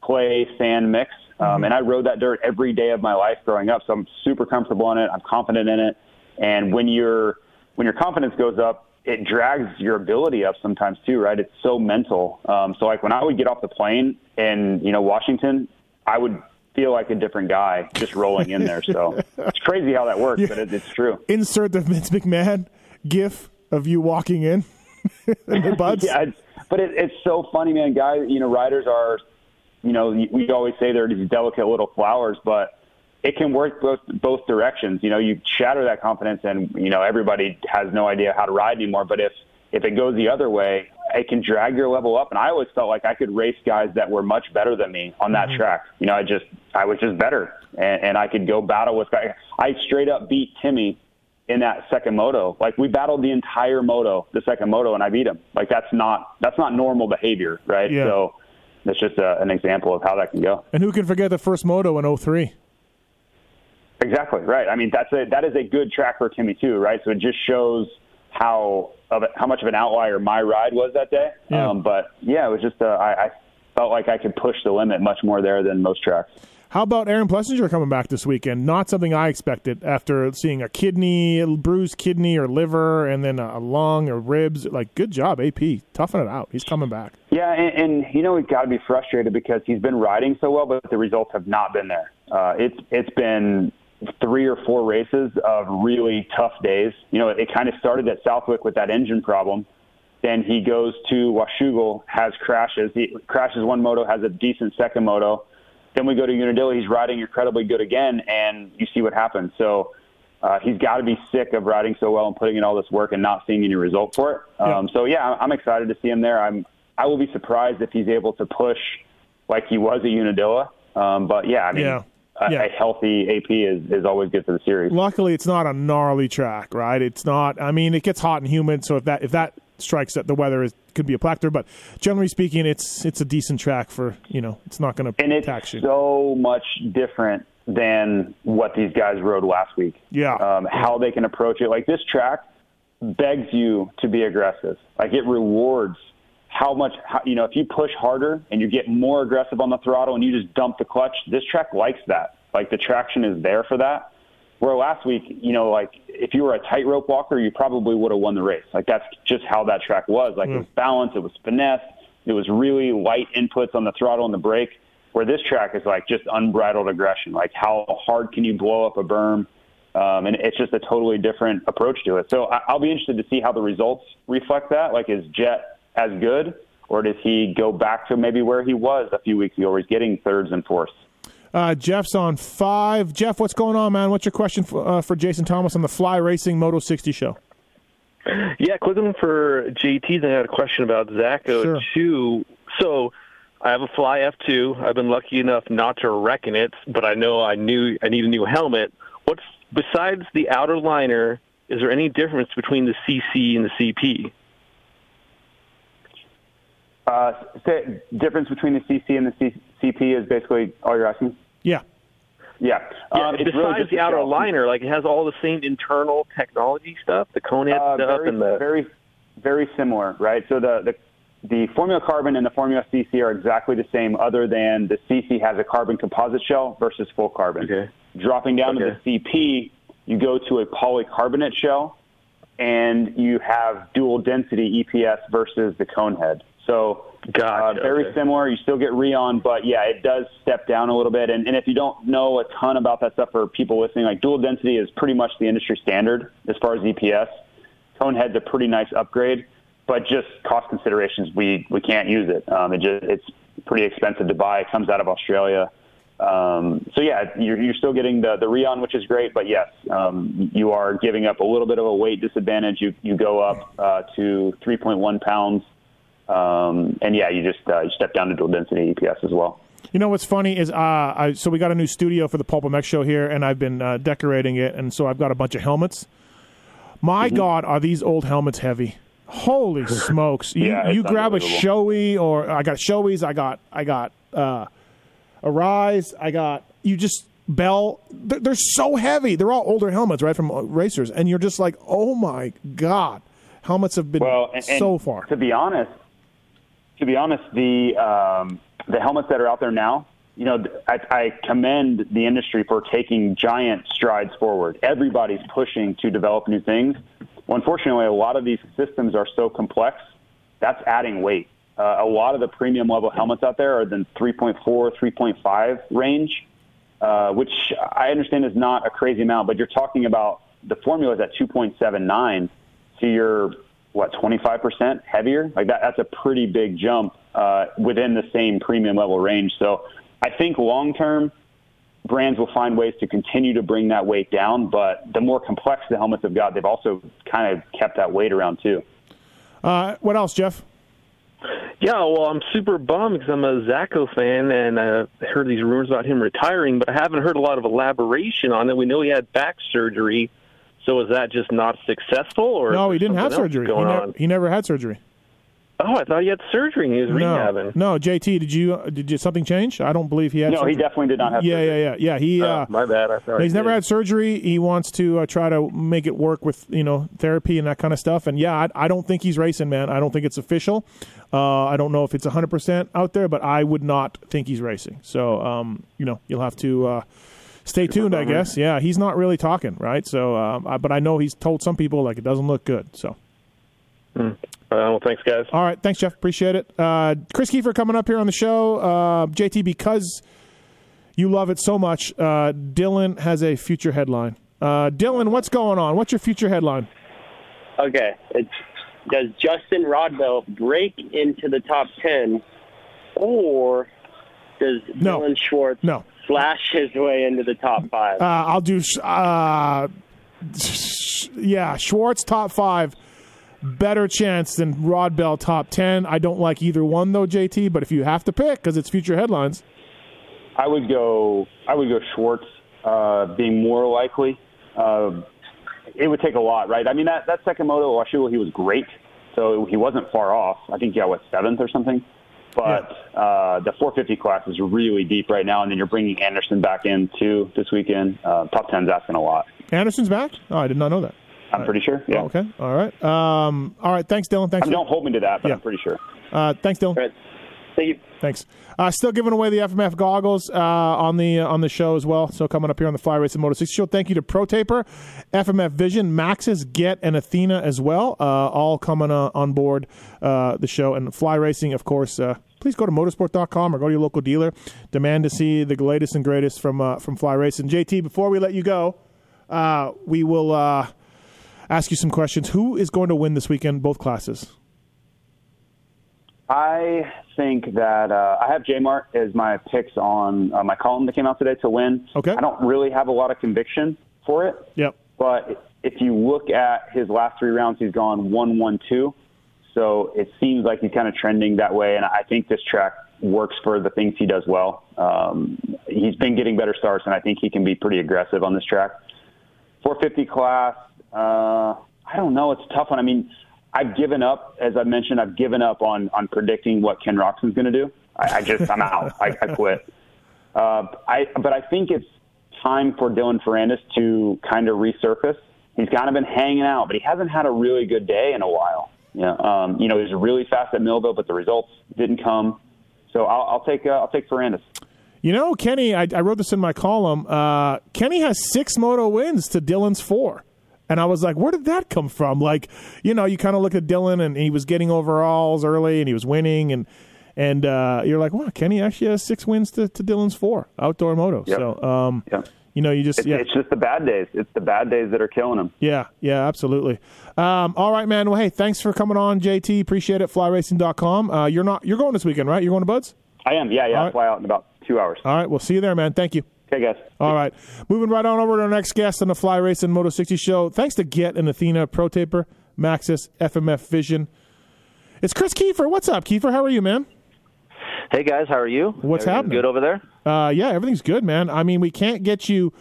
clay sand mix. Um, and I rode that dirt every day of my life growing up, so I'm super comfortable in it. I'm confident in it. And when your when your confidence goes up, it drags your ability up sometimes too, right? It's so mental. Um, so like when I would get off the plane in you know Washington, I would feel like a different guy just rolling in there. So *laughs* it's crazy how that works, but it, it's true. Insert the Vince McMahon gif of you walking in. *laughs* the *laughs* Budds. yeah, it's, but it, it's so funny, man. Guys, you know, riders are, you know, we always say they're these delicate little flowers, but it can work both both directions. You know, you shatter that confidence, and you know everybody has no idea how to ride anymore. But if if it goes the other way, it can drag your level up. And I always felt like I could race guys that were much better than me on that mm-hmm. track. You know, I just I was just better, and, and I could go battle with guys. I straight up beat Timmy in that second moto. Like we battled the entire moto, the second moto, and I beat him. Like that's not that's not normal behavior, right? Yeah. So that's just a, an example of how that can go. And who can forget the first moto in 03? Exactly right. I mean, that's a that is a good track for Timmy too, right? So it just shows how of a, how much of an outlier my ride was that day. Yeah. Um, but yeah, it was just uh, I, I felt like I could push the limit much more there than most tracks. How about Aaron Plessinger coming back this weekend? Not something I expected after seeing a kidney, a bruised kidney or liver, and then a lung or ribs. Like, good job, AP. Toughing it out. He's coming back. Yeah, and, and you know he's got to be frustrated because he's been riding so well, but the results have not been there. Uh, it's it's been three or four races of really tough days. You know, it kind of started at Southwick with that engine problem. Then he goes to Washougal, has crashes. He crashes one moto, has a decent second moto. Then we go to Unadilla. He's riding incredibly good again, and you see what happens. So uh, he's got to be sick of riding so well and putting in all this work and not seeing any result for it. Um, so yeah, I'm excited to see him there. I'm I will be surprised if he's able to push like he was at Unadilla. Um, but yeah, I mean, Yeah. A, Yeah. a healthy AP is, is always good for the series. Luckily, it's not a gnarly track, right? It's not. I mean, it gets hot and humid, so if that if that strikes at the weather, it could be a plactor. But generally speaking, it's it's a decent track for you know. It's not going to and it's tax you. so much different than what these guys rode last week. Yeah. Um, how they can approach it. Like this track begs you to be aggressive. Like it rewards how much, how, you know, if you push harder and you get more aggressive on the throttle and you just dump the clutch, this track likes that. Like the traction is there for that. Where last week, you know, like if you were a tightrope walker, you probably would have won the race. Like that's just how that track was. Like it was balanced, it was finesse, it was really light inputs on the throttle and the brake. Where this track is like just unbridled aggression. Like how hard can you blow up a berm? Um, and it's just a totally different approach to it. So I, I'll be interested to see how the results reflect that. Like, is Jet as good, or does he go back to maybe where he was a few weeks ago, where he's getting thirds and fourths? Uh, Jeff's on five. Jeff, what's going on, man? What's your question for, uh, for Jason Thomas on the Fly Racing Moto 60 show? Yeah, quickly for JT, then I had a question about Zacho Sure. too. So I have a Fly F2. I've been lucky enough not to wreck in it, but I know I knew I need a new helmet. What's besides the outer liner? Is there any difference between the CC and the CP? Uh, say, difference between the CC and the C- CP is basically all you're asking. Yeah. Yeah. Yeah, Um, it's besides really just the outer shell. liner, like it has all the same internal technology stuff, the cone head Uh, stuff, very, and the very, very similar, right? So the, the the Formula Carbon and the Formula CC are exactly the same, other than the CC has a carbon composite shell versus full carbon. Dropping down to the CP, you go to a polycarbonate shell, and you have dual density EPS versus the cone head. So uh, very okay. similar. You still get Rheon, but yeah, it does step down a little bit. And, and if you don't know a ton about that stuff for people listening, like dual density is pretty much the industry standard as far as EPS. Cone head's a pretty nice upgrade, but just cost considerations, we we can't use it. Um, it just it's pretty expensive to buy. It comes out of Australia. Um, so yeah, you're, you're still getting the the Rheon, which is great, but yes, um, you are giving up a little bit of a weight disadvantage. You you go up uh, to 3.1 pounds, um, and yeah, you just uh, you step down to dual density EPS as well. You know what's funny is uh, I so we got a new studio for the PulpMX show here, and I've been uh, decorating it, and so I've got a bunch of helmets. My Mm-hmm. God, are these old helmets heavy? Holy *laughs* smokes! You, Yeah, you grab a Shoei, or I got Shoeis, I got I got uh, a Rise, I got you just Bell. They're, they're so heavy. They're all older helmets, right, from uh, racers, and you're just like, oh my God, helmets have been Well, and so far. To be honest, to be honest, the um, the helmets that are out there now, you know, I, I commend the industry for taking giant strides forward. Everybody's pushing to develop new things. Well, unfortunately, a lot of these systems are so complex. That's adding weight. Uh, a lot of the premium level helmets out there are the 3.4, 3.5 range, uh, which I understand is not a crazy amount, but you're talking about the formula is at 2.79. So you're what 25% heavier. Like that, that's a pretty big jump uh, within the same premium level range. So I think long term, brands will find ways to continue to bring that weight down. But the more complex the helmets have got, they've also kind of kept that weight around too. Uh, what else, Jeff? Yeah, well, I'm super bummed because I'm a Zacho fan, and uh, I heard these rumors about him retiring, but I haven't heard a lot of elaboration on it. We know he had back surgery, so was that just not successful, or No, he didn't have something else surgery. He, Going never, on? he never had surgery. Oh, I thought he had surgery. and He was No, rehabbing. no, JT, did you did you, something change? I don't believe he had. No, he definitely did not have Yeah, surgery. yeah, yeah, yeah. He. Oh, Uh, my bad. I thought he's he never did. had surgery. He wants to uh, try to make it work with you know therapy and that kind of stuff. And yeah, I, I don't think he's racing, man. I don't think it's official. Uh, I don't know if it's 100 percent out there, but I would not think he's racing. So um, you know, you'll have to. Stay tuned, I guess. Yeah, he's not really talking, right? So, um, I, but I know he's told some people like it doesn't look good. So, Uh, well, thanks, guys. all right, thanks, Jeff. Appreciate it. Uh, Kris Keefer coming up here on the show. Uh, JT, because You love it so much. Uh, Dylan has a future headline. Uh, Dylan, what's going on? What's your future headline? Okay. It's, does Justin Rodbell break into the top 10 or does No. Dylan Schwartz No. Flash his way into the top five? Uh, I'll do. Uh, yeah, Schwartz top five. Better chance than Rodbell top ten. I don't like either one though, JT. But if you have to pick, because it's future headlines, I would go. I would go Schwartz uh, being more likely. Uh, it would take a lot, right? I mean, that that second moto Washougal, he was great, so he wasn't far off. I think yeah, what seventh or something. But uh, the 450 class is really deep right now, and then you're bringing Anderson back in too this weekend. Uh, top 10's asking a lot. Anderson's back. Oh, I did not know that. I'm pretty sure. Yeah. Oh, okay. All right. Um, all right. Thanks, Dylan. Thanks. I mean, don't hold me to that, but I'm pretty sure. Uh, thanks, Dylan. Thank you. Thanks. Uh, still giving away the FMF goggles uh, on the uh, on the show as well. So coming up here on the Fly Racing Moto 60 Show. Thank you to Pro Taper, FMF Vision, Maxxis, Get, and Athena as well. Uh, all coming uh, on board uh, the show. And Fly Racing, of course. Please go to motorsport.com or go to your local dealer. Demand to see the latest and greatest from uh, from Fly Racing. JT, before we let you go, uh, we will uh, ask you some questions. Who is going to win this weekend, both classes? I think that uh, I have J-Mart as my picks on uh, my column that came out today to win. Okay. I don't really have a lot of conviction for it. Yep. But if you look at his last three rounds, he's gone one, one, two. So it seems like he's kind of trending that way, and I think this track works for the things he does well. Um, he's been getting better starts, and I think he can be pretty aggressive on this track. 450 class, uh, I don't know. It's a tough one. I mean, I've given up, as I mentioned, I've given up on on predicting what Ken Roczen's going to do. I, I just, I'm out. I, I quit. Uh, I, but I think it's time for Dylan Ferrandis to kind of resurface. He's kind of been hanging out, but he hasn't had a really good day in a while. Yeah, um, you know, he was really fast at Millville, but the results didn't come. So I'll, I'll take uh, I'll take Ferrandis. You know, Kenny, I, I wrote this in my column. Uh, Kenny has six moto wins to Dylan's four. And I was like, where did that come from? Like, you know, you kind of look at Dylan and he was getting overalls early and he was winning. And and uh, you're like, wow, Kenny actually has six wins to, to Dylan's four outdoor moto. Yep. So, um, Yep. You know, you just, It's, yeah. it's just the bad days. It's the bad days that are killing them. Yeah, yeah, absolutely. Um, all right, man. Well, hey, thanks for coming on, JT. Appreciate it. Flyracing.com. Uh, you're not, you're going this weekend, right? You're going to Budds? I am. Yeah, yeah. Right. fly out in about two hours. All right, we'll see you there, man. Thank you. Okay, guys. All right. Moving right on over to our next guest on the Fly Racing Moto 60 show. Thanks to Get and Athena, Pro Taper, Maxxis, FMF Vision. It's Kris Keefer. What's up, Keefer? How are you, man? Hey guys, how are you? What's Everything happening? Good over there. Uh, yeah, everything's good, man. I mean, we can't get you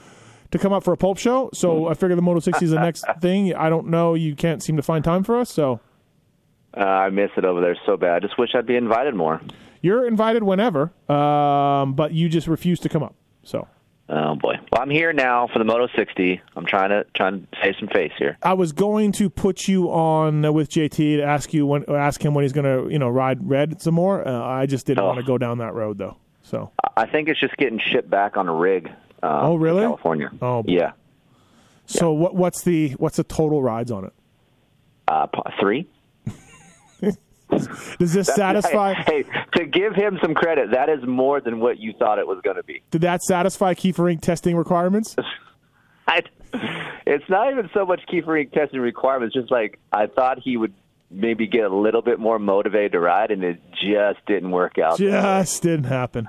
to come up for a pulp show, so I figure the Moto 60 is the next *laughs* thing. I don't know. You can't seem to find time for us, so Uh, I miss it over there so bad. I just wish I'd be invited more. you're invited whenever, um, but you just refuse to come up. So Oh boy. Well, I'm here now for the Moto 60. I'm trying to trying to save some face here. I was going to put you on uh, with JT to ask you when ask him when he's going to you know ride red some more. Uh, I just didn't want to go down that road though. So I think it's just getting shipped back on a rig. Um, Oh, really? California. Oh, boy. yeah. so what what's the what's the total rides on it? Uh, three. *laughs* Does this That's- satisfy? *laughs* Hey, to give him some credit, that is more than what you thought it was going to be. Did that satisfy Keefer testing requirements? *laughs* I, it's not even so much Keefer testing requirements. Just like I thought he would maybe get a little bit more motivated to ride, and it just didn't work out. Just didn't happen.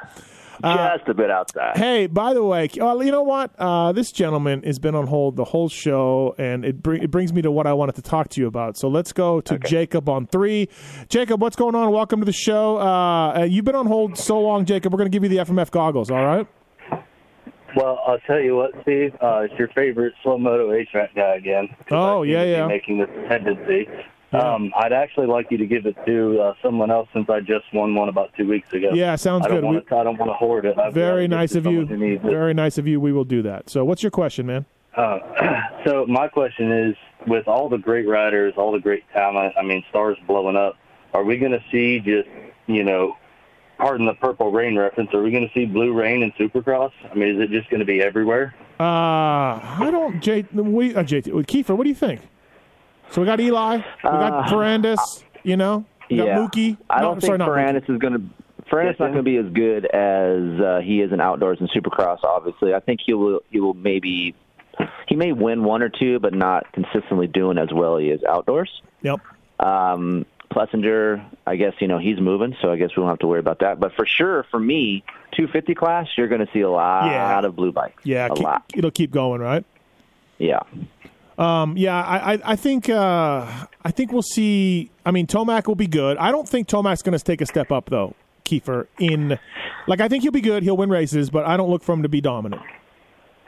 Uh, just a bit outside. Hey, by the way, well, you know what? Uh, this gentleman has been on hold the whole show, and it, br- it brings me to what I wanted to talk to you about. So let's go to Jacob on three. Jacob, what's going on? Welcome to the show. Uh, uh, you've been on hold so long, Jacob. We're going to give you the FMF goggles. All right? Well, I'll tell you what, Steve. Uh, it's your favorite slow moto HVAC guy again. Oh yeah, Seem to be yeah. Making this tendency. Um, I'd actually like you to give it to uh, someone else since I just won one about two weeks ago. Yeah, sounds I good. Want We- I don't want to hoard it. Rather Very it nice of you. someone who needs it. Very nice of you. We will do that. So, what's your question, man? Uh, *clears throat* so my question is, with all the great riders, all the great talent, I mean, stars blowing up, are we going to see just, you know, pardon the purple rain reference, are we going to see blue rain in Supercross? I mean, is it just going to be everywhere? Uh, I don't. J. We, uh, JT. Keefer, what do you think? So we got Eli. We got Uh, Ferrandis. You know. We got yeah. Mookie. I don't sorry, think not Ferrandis is going to. Ferrandis not going to be as good as uh, he is in outdoors and Supercross. Obviously, I think he will. He will maybe he may win one or two, but not consistently doing as well as he is outdoors. Yep. Um, Plessinger, I guess you know he's moving, so I guess we don't have to worry about that. But for sure, for me, 250 class, you're going to see a lot Yeah. of blue bikes. Yeah, a keep- lot. it'll keep going, right? Yeah. Um, yeah, I, I, I think uh, I think we'll see. I mean, Tomac will be good. I don't think Tomac's going to take a step up though. Keefer in, like, I think he'll be good. He'll win races, but I don't look for him to be dominant.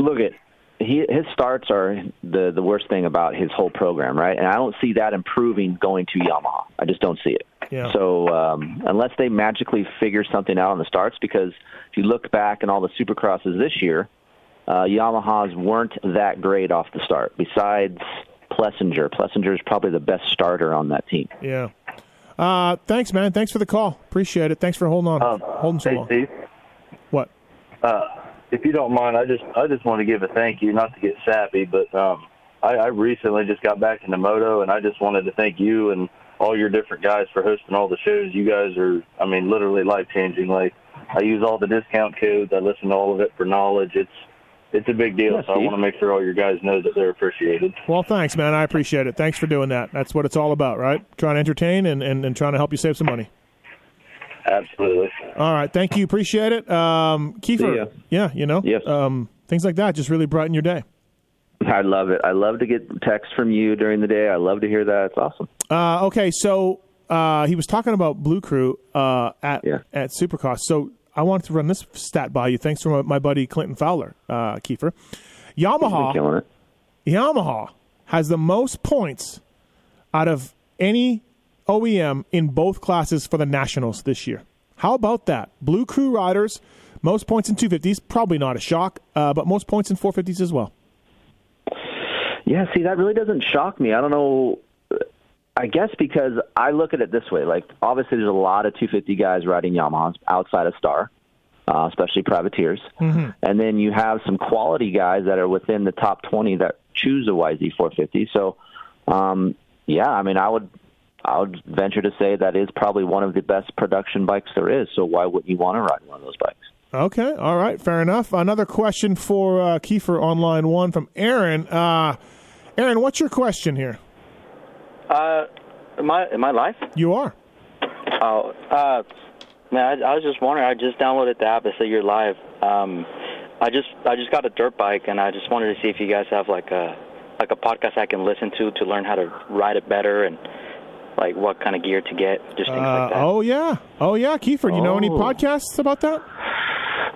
Look at he, his starts are the the worst thing about his whole program, right? And I don't see that improving going to Yamaha. I just don't see it. Yeah. So um, unless they magically figure something out on the starts, because if you look back in all the Supercrosses this year, uh, Yamahas weren't that great off the start. Besides Plessinger, Plessinger is probably the best starter on that team. Yeah. Uh, thanks, man. Thanks for the call. Appreciate it. Thanks for holding on, holding so hey, long. Steve. What? Uh, if you don't mind, I just I just want to give a thank you, not to get sappy, but um, I, I recently just got back into moto, and I just wanted to thank you and all your different guys for hosting all the shows. You guys are, I mean, literally life changing. Like I use all the discount codes. I listen to all of it for knowledge. It's it's a big deal. Yeah, so I want to make sure all your guys know that they're appreciated. Well, thanks, man. I appreciate it. Thanks for doing that. That's what it's all about, right? Trying to entertain and, and, and trying to help you save some money. Absolutely. All right. Thank you. Appreciate it. Um, Keefer. See. Yeah, you know, Yes. um, things like that just really brighten your day. I love it. I love to get texts from you during the day. I love to hear that. It's awesome. Uh, okay, so uh, he was talking about Blue Crew uh, at yeah. at Supercross. So I wanted to run this stat by you. Thanks from my buddy Clinton Fowler, uh, Keefer. Yamaha. Yamaha has the most points out of any OEM in both classes for the Nationals this year. How about that? Blue Crew riders, most points in 250s. Probably not a shock, uh, but most points in 450s as well. Yeah, see, that really doesn't shock me. I don't know. I guess because I look at it this way. Like, obviously, there's a lot of 250 guys riding Yamahas outside of Star, uh, especially privateers. Mm-hmm. And then you have some quality guys that are within the top 20 that choose a YZ450. So, um, yeah, I mean, I would, I would venture to say that is probably one of the best production bikes there is. So why wouldn't you want to ride one of those bikes? Okay, all right, fair enough. Another question for uh, Keefer on line one from Aaron. Uh, Aaron, what's your question here? Uh, am I am I live? You are. Oh, uh, man, I, I was just wondering. I just downloaded the app that said you're live. Um, I just I just got a dirt bike, and I just wanted to see if you guys have like a like a podcast I can listen to to learn how to ride it better and like what kind of gear to get, just things Uh, like that. oh yeah, oh yeah, Keefer. You know any Oh. podcasts about that?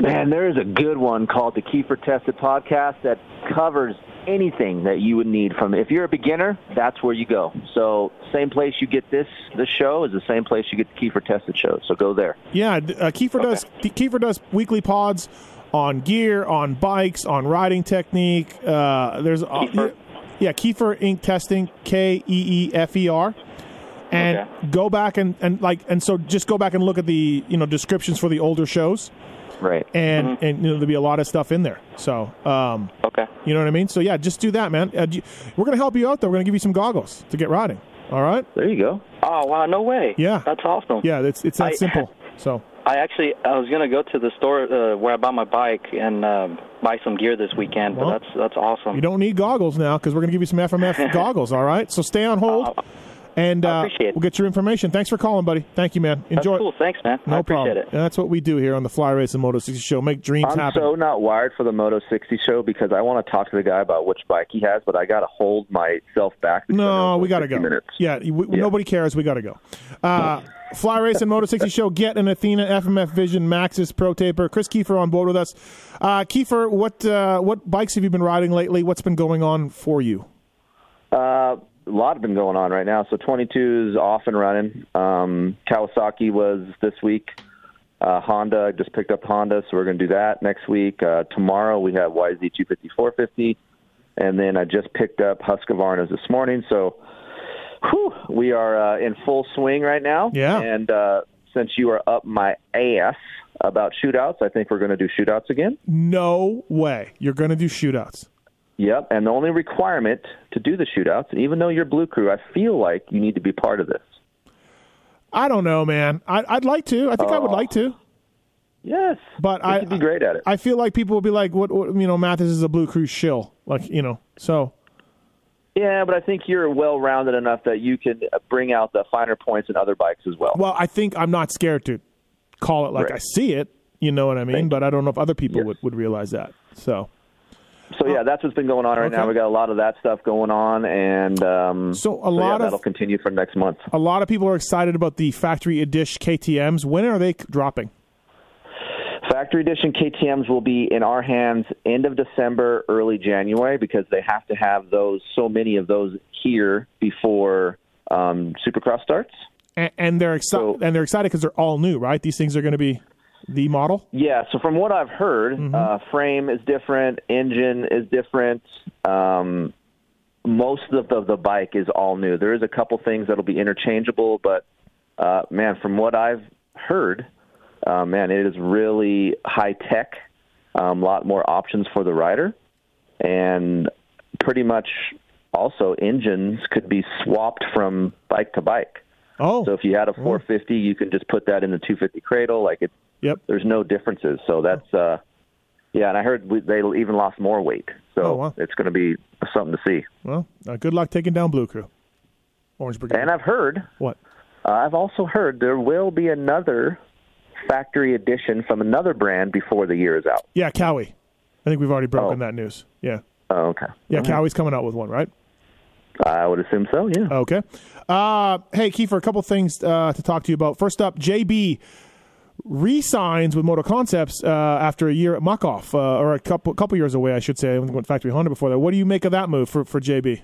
Man, there is a good one called the Keefer Tested Podcast that covers anything that you would need from if you're a beginner, that's where you go. So same place you get this the show is the same place you get the Keefer Tested show. So go there. Yeah, uh, Keefer does. Keefer does weekly pods on gear, on bikes, on riding technique. Uh, there's uh, yeah, yeah, Keefer Inc. Testing, K E E F E R. And go back and, and like and so just go back and look at the you know descriptions for the older shows, right? And and you know there'll be a lot of stuff in there. So um, okay, you know what I mean. So yeah, just do that, man. Uh, you- we're gonna help you out. though. We're gonna give you some goggles to get riding. All right. There you go. Oh wow, no way. Yeah, that's awesome. Yeah, it's it's that I- simple. *laughs* So I actually I was gonna go to the store uh, where I bought my bike and um, buy some gear this weekend, but that's that's awesome. You don't need goggles now because we're going to give you some FMF *laughs* goggles. All right, so stay on hold, and uh, we'll get your information. Thanks for calling, buddy. Thank you, man. That's Enjoy. cool. Thanks, man. No I appreciate problem. it. That's what we do here on the Fly Racing Moto 60 Show. Make dreams I'm happen. so not wired for the Moto 60 show because I want to talk to the guy about which bike he has, but I got to hold myself back. because I know no, we got to go. Minutes. Yeah, we, nobody cares. We got to go. Uh, Fly Racing Moto 60 Show. Get an Athena FMF Vision Maxxis Pro Taper. Kris Keefer on board with us. Uh, Keefer, what uh, what bikes have you been riding lately? What's been going on for you? Uh, a lot have been going on right now. So 22 is off and running. Um, Kawasaki was this week. Uh, Honda, I just picked up Honda, so we're going to do that next week. Uh, tomorrow we have YZ 250 450, and then I just picked up Husqvarna's this morning. So whew, we are uh, in full swing right now. Yeah. And uh, since you are up my ass about shootouts, I think we're going to do shootouts again. No way. You're going to do shootouts. Yep, and the only requirement to do the shootouts, even though you're Blue Crew, I feel like you need to be part of this. I don't know, man. I, I'd like to. I think I would Oh. like to. Oh. Yes, but I could be great at it. I feel like people will be like, "What? what you know, Matthes is a Blue Crew shill." Like you know, so Yeah, but I think you're well rounded enough that you can bring out the finer points in other bikes as well. well, I think I'm not scared to call it like I see it. You know what I mean? But I don't know if other people would, would realize that. So So yeah, that's what's been going on right now. Okay. We got a lot of that stuff going on, and um, so a yeah, lot of that'll continue for next month. a lot of people are excited about the factory edition KTM's. When are they dropping? Factory edition KTM's will be in our hands end of December, early January, because they have to have those so many of those here before um, Supercross starts. And, and they're excited. and they're excited because they're all new, right? These things are going to be the model. Yeah, so from what I've heard, Mm-hmm. uh, frame is different, engine is different. Um, most of the, the bike is all new. There is a couple things that'll be interchangeable, but uh, man, from what I've heard, uh, man, it is really high tech. A um, lot more options for the rider, and pretty much also engines could be swapped from bike to bike. Oh, so if you had a 450, you can just put that in the 250 cradle. Like it, Yep. there's no differences. So that's uh, yeah. And I heard we, they even lost more weight. So Oh, wow. it's going to be something to see. Well, uh, good luck taking down Blue Crew, Orange Brigade. And I've heard what? Uh, I've also heard there will be another factory edition from another brand before the year is out. Yeah, Kawi. I think we've already broken that news. Yeah. Oh, okay. Yeah, All right. Kawi's coming out with one, right? I would assume so. Yeah. Okay. Uh, hey, Keefer, a couple things uh, to talk to you about. First up, JB re-signs with Moto Concepts uh, after a year at Muc-Off, uh, or a couple couple years away, I should say. I went Factory Honda before that. What do you make of that move for for JB?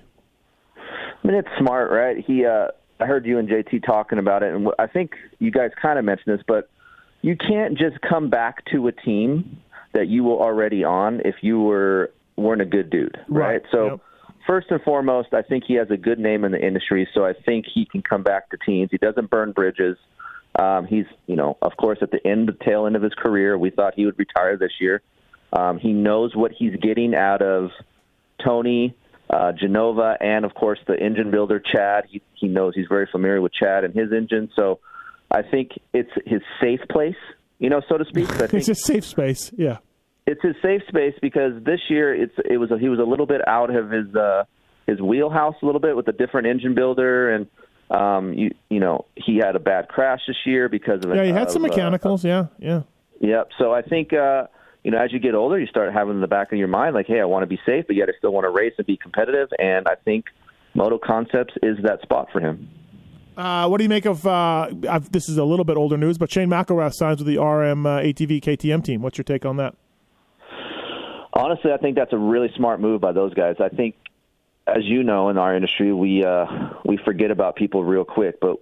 I mean, it's smart, right? He, uh, I heard you and JT talking about it, and I think you guys kind of mentioned this, but you can't just come back to a team that you were already on if you were weren't a good dude, right? So. First and foremost, I think he has a good name in the industry, so I think he can come back to teams. He doesn't burn bridges. Um, he's, you know, of course, at the end, the tail end of his career. We thought he would retire this year. Um, he knows what he's getting out of Tony, uh, Genova, and of course the engine builder Chad. He he knows he's very familiar with Chad and his engine. So I think it's his safe place, you know, so to speak. *laughs* It's just safe space. Yeah. it's his safe space because this year it's it was a, he was a little bit out of his uh his wheelhouse a little bit with a different engine builder and um you you know he had a bad crash this year because of Yeah, he had of, some uh, mechanicals. yeah, yeah. Yep. So I think uh, you know as you get older, you start having in the back of your mind like, hey, I want to be safe, but yet I still want to race and be competitive. And I think Moto Concepts is that spot for him. Uh, what do you make of? Uh, I've, this is a little bit older news, but Shane McElrath signs with the RM uh, ATV KTM team. What's your take on that? Honestly, I think that's a really smart move by those guys. I think, as you know, in our industry, we uh, we forget about people real quick, but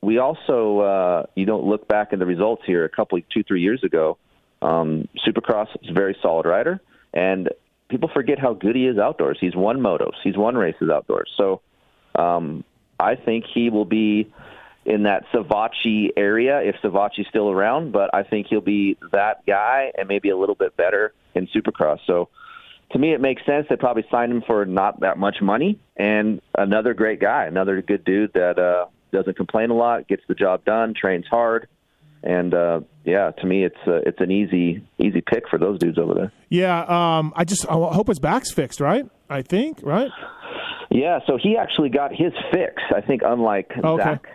we also uh, you don't look back at the results here. A couple, two, three years ago, um, Supercross is a very solid rider, and people forget how good he is outdoors. He's won motos, he's won races outdoors. So um, I think he will be in that Savatgy area if Savatgy's still around, but I think he'll be that guy and maybe a little bit better in Supercross. So to me, it makes sense. They probably signed him for not that much money and another great guy, another good dude that uh, doesn't complain a lot, gets the job done, trains hard. And uh, yeah, to me, it's uh, it's an easy easy pick for those dudes over there. Yeah, um, I just I hope his back's fixed, right? I think, right? Yeah, so he actually got his fix. I think, unlike Okay. Zach.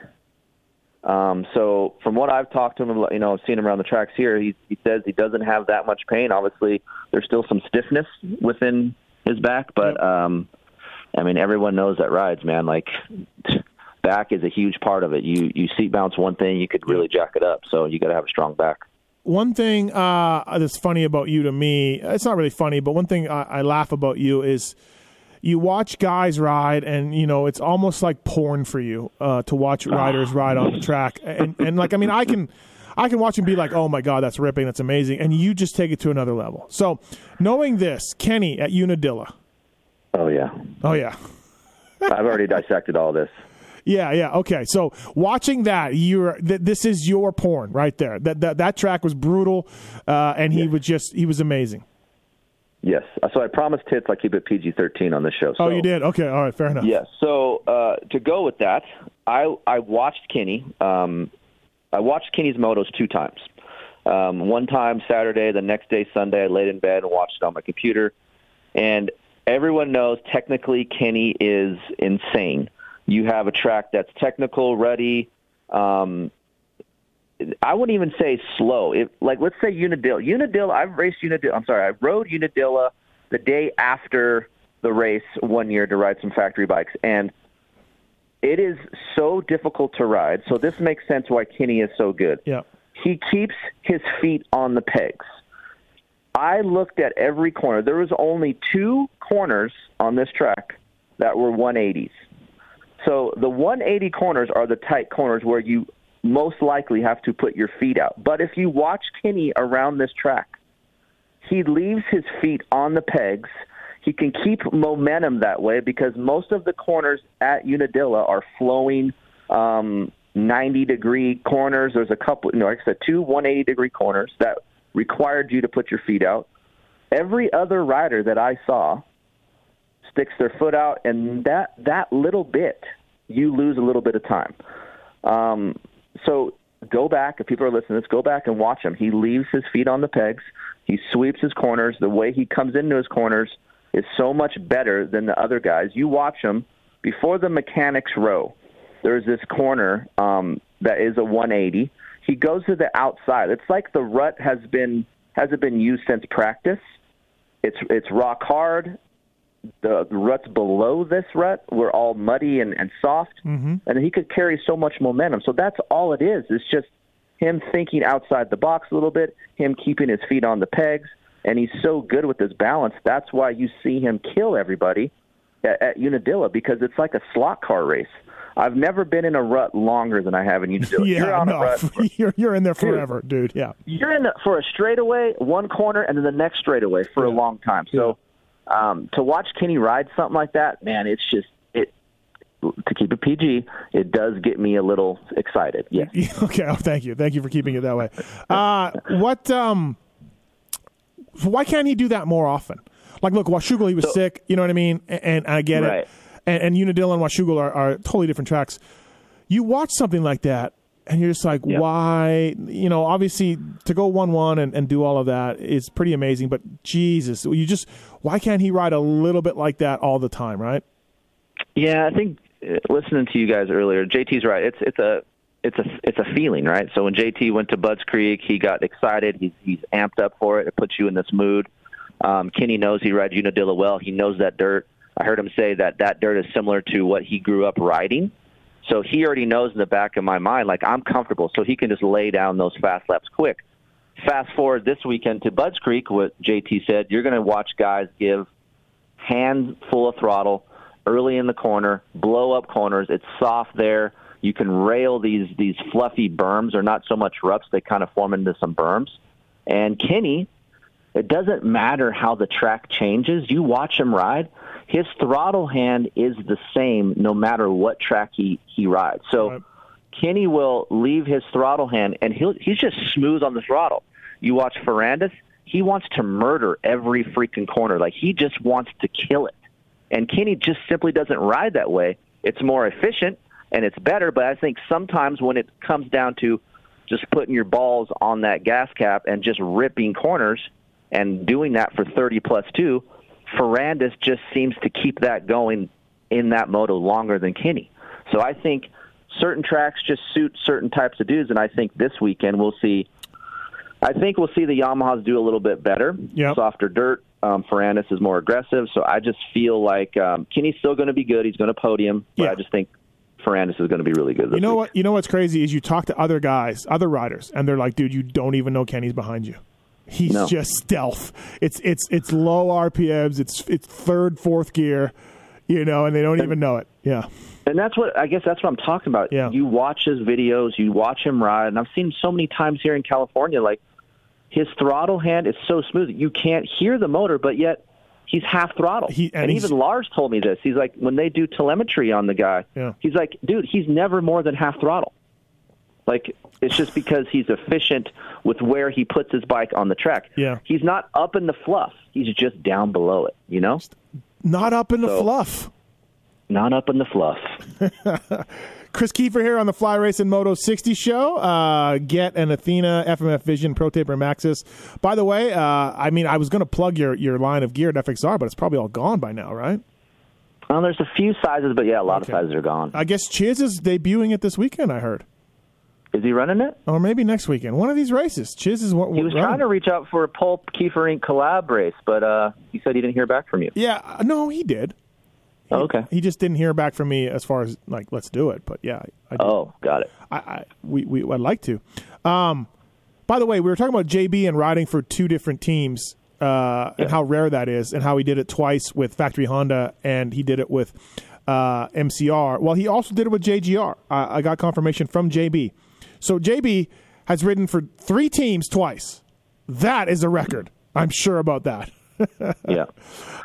Um, so from what I've talked to him, you know, seen him around the tracks here, he he says he doesn't have that much pain. Obviously, there's still some stiffness within his back, but um, I mean, everyone knows that rides, man. Like *laughs* back is a huge part of it. You you seat bounce one thing, you could really jack it up. So you got to have a strong back. One thing uh, that's funny about you to me, it's not really funny, but one thing I, I laugh about you is you watch guys ride, and you know it's almost like porn for you uh, to watch riders ride on the track. And and like I mean, I can I can watch and be like, oh my god, that's ripping, that's amazing, and you just take it to another level. So knowing this, Kenny at Unadilla. Oh yeah. Oh yeah. I've already dissected all this. Yeah, yeah. Okay. So watching that, you're th- this is your porn right there. That that that track was brutal, uh, and he was just he was amazing. Yes. So I promised tits I keep it PG thirteen on this show. So. oh, you did. Okay, all right, fair enough. Yes. So uh, to go with that, I I watched Kenny. Um, I watched Kenny's motos two times. Um, one time Saturday, the next day Sunday, I laid in bed and watched it on my computer. And everyone knows technically Kenny is insane. You have a track that's technical, ready. Um, I wouldn't even say slow. It, like let's say Unadilla. Unadilla. I've raced Unadilla. I'm sorry. I rode Unadilla the day after the race one year to ride some factory bikes, and it is so difficult to ride. So this makes sense why Kenny is so good. Yeah. He keeps his feet on the pegs. I looked at every corner. There was only two corners on this track that were 180s. So the 180 corners are the tight corners where you most likely have to put your feet out. But if you watch Kenny around this track, he leaves his feet on the pegs. He can keep momentum that way because most of the corners at Unadilla are flowing um, 90 degree corners. There's a couple, you know, I said, two 180 degree corners that required you to put your feet out. Every other rider that I saw sticks their foot out, and that that little bit, you lose a little bit of time. Um, so go back if people are listening. Let's go back and watch him. He leaves his feet on the pegs. He sweeps his corners. The way he comes into his corners is so much better than the other guys. You watch him before the mechanics row. There's this corner um, that is a 180. He goes to the outside. It's like the rut has been hasn't been used since practice. It's it's rock hard. The, the ruts below this rut were all muddy and, and soft Mm-hmm. and he could carry so much momentum. So that's all it is. It's just him thinking outside the box a little bit, him keeping his feet on the pegs, and he's so good with his balance. That's why you see him kill everybody at, at Unadilla because it's like a slot car race. I've never been in a rut longer than I have in Unadilla. *laughs* yeah, You're on a no, rut. *laughs* you're you're in there forever, dude. Yeah. You're in the, for a straightaway, one corner, and then the next straightaway for a long time. So um, to watch Kenny ride something like that, man, it's just it. To keep it PG, it does get me a little excited. Yes. *laughs* okay. Oh, thank you. Thank you for keeping it that way. Uh, what? Um, why can't he do that more often? Like, look, Washougal, he was sick. You know what I mean? And, and I get Right. it. And, and Unadilla and Washougal are, are totally different tracks. You watch something like that, and you're just like, why? You know, obviously, to go one-one and, and do all of that is pretty amazing. But Jesus, you just why can't he ride a little bit like that all the time? Right? Yeah, I think uh, listening to you guys earlier, JT's right. It's it's a it's a it's a feeling, right? So when JT went to Budds Creek, he got excited. He's he's amped up for it. It puts you in this mood. Um, Kenny knows he rides Unadilla well. He knows that dirt. I heard him say that that dirt is similar to what he grew up riding. So he already knows in the back of my mind, like I'm comfortable, so he can just lay down those fast laps quick. Fast forward this weekend to Budds Creek, what JT said, you're going to watch guys give hand full of throttle early in the corner, blow up corners. It's soft there. You can rail these these fluffy berms, or not so much ruts. They kind of form into some berms. And Kenny, it doesn't matter how the track changes. You watch him ride. His throttle hand is the same no matter what track he he rides. So Kenny will leave his throttle hand, and he'll he's just smooth on the throttle. You watch Ferrandis; he wants to murder every freaking corner. Like he just wants to kill it. And Kenny just simply doesn't ride that way. It's more efficient and it's better, but I think sometimes when it comes down to just putting your balls on that gas cap and just ripping corners and doing that for 30 plus two, Ferrandis just seems to keep that going in that moto longer than Kenny. So I think certain tracks just suit certain types of dudes, and I think this weekend we'll see. I think we'll see the Yamahas do a little bit better. Softer dirt. Um, Ferrandis is more aggressive, so I just feel like um, Kenny's still going to be good. He's going to podium, but I just think Ferrandis is going to be really good. This You know week. what? You know what's crazy is you talk to other guys, other riders, and they're like, "Dude, you don't even know Kenny's behind you. He's No. just stealth. It's it's it's low RPMs. It's it's third, fourth gear, you know, and they don't even know it. Yeah, And that's what I guess that's what I'm talking about. Yeah. You watch his videos, you watch him ride, and I've seen so many times here in California, like his throttle hand is so smooth you can't hear the motor, but yet he's half throttle. and and even Lars told me this. He's like, when they do telemetry on the guy, Yeah. he's like, dude, he's never more than half throttle. Like it's just because he's efficient with where he puts his bike on the track. Yeah. He's not up in the fluff. He's just down below it. You know. Not up in the So- fluff. Not up in the fluff. *laughs* Kris Keefer here on the Fly Racing Moto 60 show. Uh, Get an Athena FMF Vision Pro Taper Maxxis. By the way, uh, I mean I was going to plug your your line of gear at FXR, but it's probably all gone by now, right? Well, there's a few sizes, but yeah, a lot of sizes are gone. I guess Chiz is debuting it this weekend. I heard. Is he running it? Or maybe next weekend. One of these races. Chiz is what He was trying to reach out for a Pulp Keefer Inc. collab race, but uh, he said he didn't hear back from you. Yeah, uh, no, he did. He, okay. He just didn't hear back from me as far as like let's do it. But yeah, I did. Oh, got it. I, I we, we I'd like to. Um, by the way, we were talking about JB and riding for two different teams, uh, and how rare that is, and how he did it twice with Factory Honda, and he did it with uh, MCR. Well, he also did it with JGR. I, I got confirmation from JB. So JB has ridden for three teams twice. That is a record. I'm sure about that. *laughs* yeah.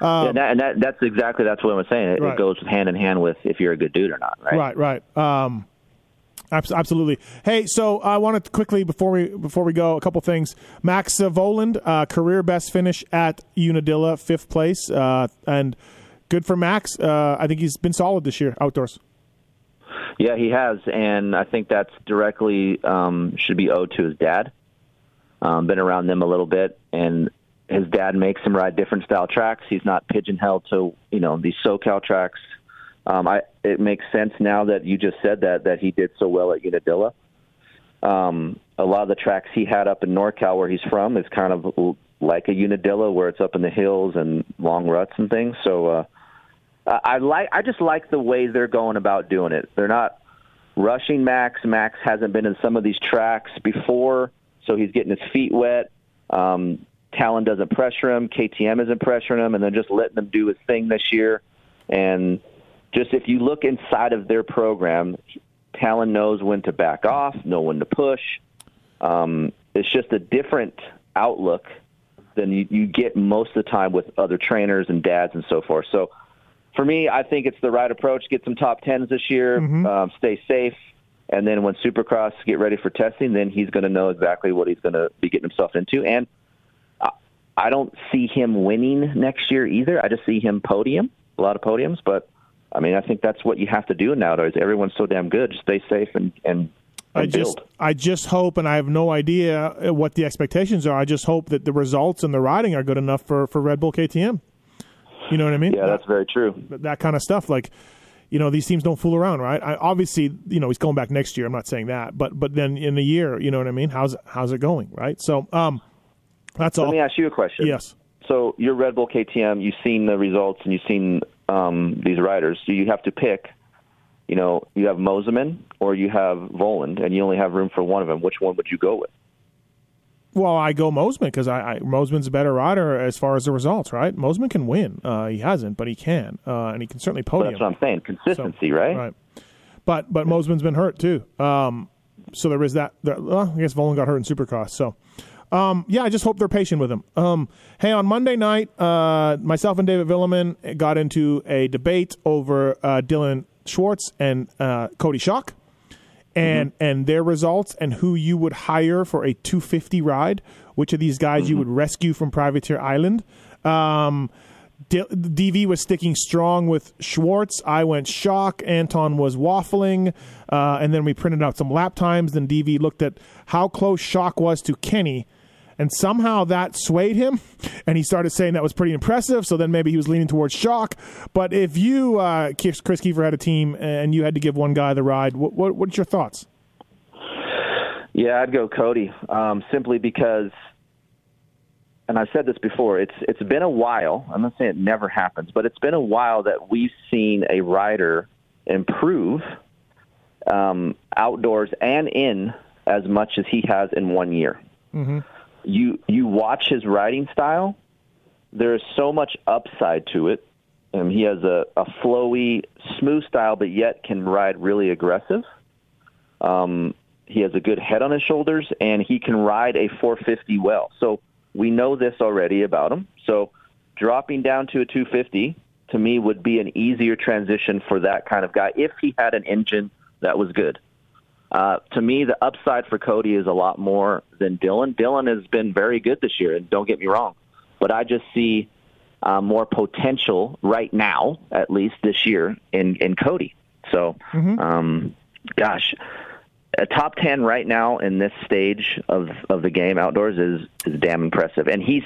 Um, yeah, that, and that, that's exactly that's what I was saying. It, Right. it goes hand in hand with if you're a good dude or not, right? Right, right. Um, absolutely. Hey, so I wanted to quickly before we before we go, a couple things. Max Vohland, uh, career best finish at Unadilla, fifth place, uh, and good for Max. Uh, I think he's been solid this year outdoors. Yeah, he has, and I think that's directly um, should be owed to his dad. Um, been around them a little bit, and his dad makes him ride different style tracks. He's not pigeonholed to you know these SoCal tracks. Um, I it makes sense now that you just said that that he did so well at Unadilla. Um, a lot of the tracks he had up in NorCal, where he's from, is kind of like a Unadilla, where it's up in the hills and long ruts and things. So uh, I I like I just like the way they're going about doing it. They're not rushing Max. Max hasn't been in some of these tracks before, so he's getting his feet wet. Um, Tallon doesn't pressure him. KTM isn't pressuring him, and then just letting him do his thing this year. And just if you look inside of their program, Tallon knows when to back off, know when to push. Um, it's just a different outlook than you, you get most of the time with other trainers and dads and so forth. So for me, I think it's the right approach. Get some top tens this year, um, stay safe, and then when Supercross get ready for testing, then he's going to know exactly what he's going to be getting himself into. And I, I don't see him winning next year either. I just see him podium, a lot of podiums. But I mean, I think that's what you have to do nowadays. Everyone's so damn good. Just stay safe and and, I just. I just hope, and I have no idea what the expectations are. I just hope that the results and the riding are good enough for for Red Bull KTM. You know what I mean? Yeah, that's very true. that, that kind of stuff. Like, you know, these teams don't fool around, right? I, obviously, you know, he's going back next year. I'm not saying that, but but then in a year, you know what I mean? How's how's it going, right? So, um, that's all. Let me ask you a question. Yes. So you're Red Bull KTM. You've seen the results and you've seen um, these riders. Do you have to pick? You know, you have Mosiman or you have Vohland, and you only have room for one of them. Which one would you go with? Well, I go Mosiman because I, I Mosiman's a better rider as far as the results, right? Mosiman can win. Uh, he hasn't, but he can, uh, and he can certainly podium. that's what I'm saying. Consistency, right? Right. But but Mosiman's been hurt too. Um, so there is that. There, well, I guess Vohland got hurt in Supercross. So. Um, yeah, I just hope they're patient with him. Um, hey, on Monday night, uh, myself and David Villeman got into a debate over uh, Dylan Schwartz and uh, Cody Schock, and and their results and who you would hire for a 250 ride. Which of these guys you would rescue from Privateer Island? Um, D- DV was sticking strong with Schwartz. I went Schock. Anton was waffling. Uh, and then we printed out some lap times. Then DV looked at how close Schock was to Kenny. And somehow that swayed him. And he started saying that was pretty impressive. So then maybe he was leaning towards Schock. But if you, uh, Kris Keefer, had a team and you had to give one guy the ride, what, what, what's your thoughts? Yeah, I'd go Cody, um, simply because, and I've said this before. It's it's been a while. I'm not saying it never happens, but it's been a while that we've seen a rider improve um, outdoors and in as much as he has in one year. Mm-hmm. You you watch his riding style. There is so much upside to it. Um, he has a, a flowy, smooth style, but yet can ride really aggressive. Um, he has a good head on his shoulders, and he can ride a 450 well. So we know this already about him. So dropping down to a 250 to me would be an easier transition for that kind of guy if he had an engine that was good. Uh, to me, the upside for Cody is a lot more than Dylan. Dylan has been very good this year, and don't get me wrong, but I just see uh, more potential right now, at least this year, in in Cody. So, um, gosh, a top ten right now in this stage of of the game outdoors is is damn impressive, and he's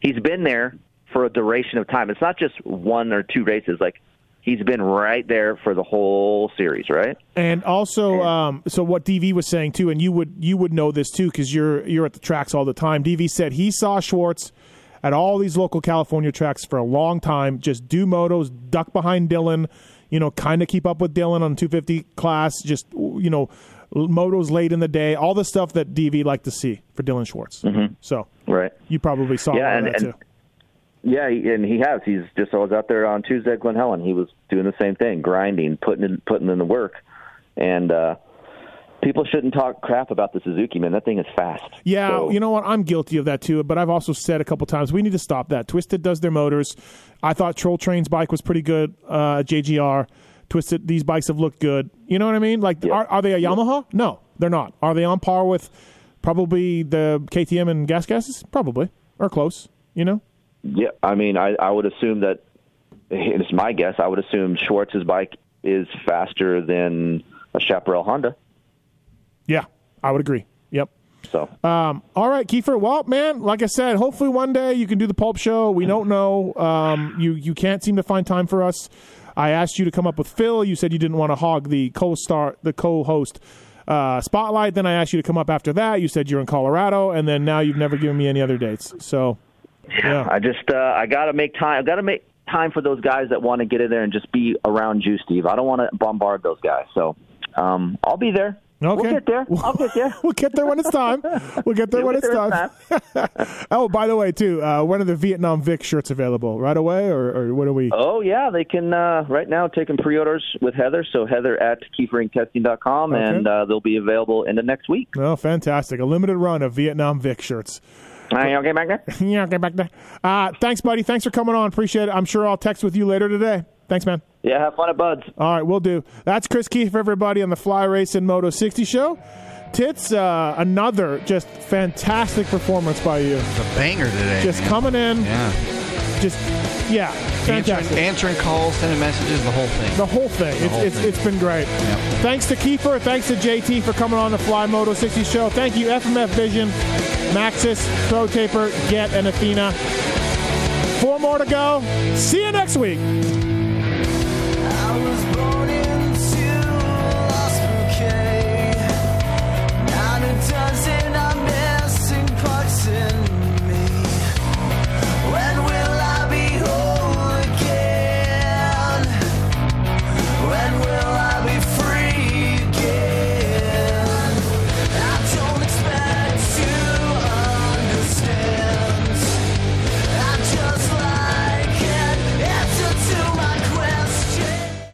he's been there for a duration of time. It's not just one or two races; like he's been right there for the whole series, right? And also, um, so what DV was saying too, and you would you would know this too because you're you're at the tracks all the time. DV said he saw Schwartz at all these local California tracks for a long time, just do motos, duck behind Dylan, you know, kind of keep up with Dylan on 250 class, just you know, motos late in the day, all the stuff that DV liked to see for Dylan Schwartz. Mhm. So Right. you probably saw Yeah, all and- that and- too. Yeah, and he has. He's just. I was out there on Tuesday at Glen Helen. He was doing the same thing, grinding, putting in, putting in the work, and uh, people shouldn't talk crap about the Suzuki man. That thing is fast. Yeah, So- you know what? I'm guilty of that too. But I've also said a couple times we need to stop that. Twisted does their motors. I thought Troll Train's bike was pretty good. Uh, JGR. Twisted. These bikes have looked good. You know what I mean? Like, are, are they a Yamaha? No, they're not. Are they on par with probably the KTM and Gas Gases? Probably or close. You know? Yeah, I mean, I, I would assume that. It's my guess. I would assume Schwartz's bike is faster than a Chaparral Honda. Yeah, I would agree. Yep. So, um, all right, Keefer. Well, man, like I said, hopefully one day you can do the pulp show. We don't know. Um, you you can't seem to find time for us. I asked you to come up with Phil. You said you didn't want to hog the co-star, the co-host uh, spotlight. Then I asked you to come up after that. You said you're in Colorado, and then now you've never given me any other dates. So, yeah. I just uh, I got to make time. I got to make time for those guys that want to get in there and just be around you, Steve. I don't want to bombard those guys. So, um, I'll be there. Okay. We'll get there. I'll get there. *laughs* we'll get there when it's time. We'll get there We'll when get it's there time. *laughs* oh, by the way, too, uh, when are the Vietnam Vic shirts available? Right away, or, or what are we? Oh yeah, they can uh, right now taking pre-orders with Heather. So Heather at keeferinctesting.com, Okay. and uh, they'll be available in the next week. Oh, fantastic! A limited run of Vietnam Vic shirts. Hey, okay, back there. *laughs* yeah, okay, back there. Uh, thanks, buddy. Thanks for coming on. Appreciate it. I'm sure I'll text with you later today. Thanks, man. Yeah, have fun at Budds. All right, we'll do. That's Kris Keefer, everybody, on the Fly Racing Moto 60 show. Tits, uh, another just fantastic performance by you. It's a banger today. Just man. coming in. Yeah. Just, yeah, Answering, fantastic. answering calls, sending messages, the whole thing. The whole thing. The It's, whole it's, thing. it's been great. Thanks to Keefer. Thanks to JT for coming on the Fly Moto 60 show. Thank you, FMF Vision, Maxxis, Pro Taper, Get, and Athena. Four more to go. See you next week.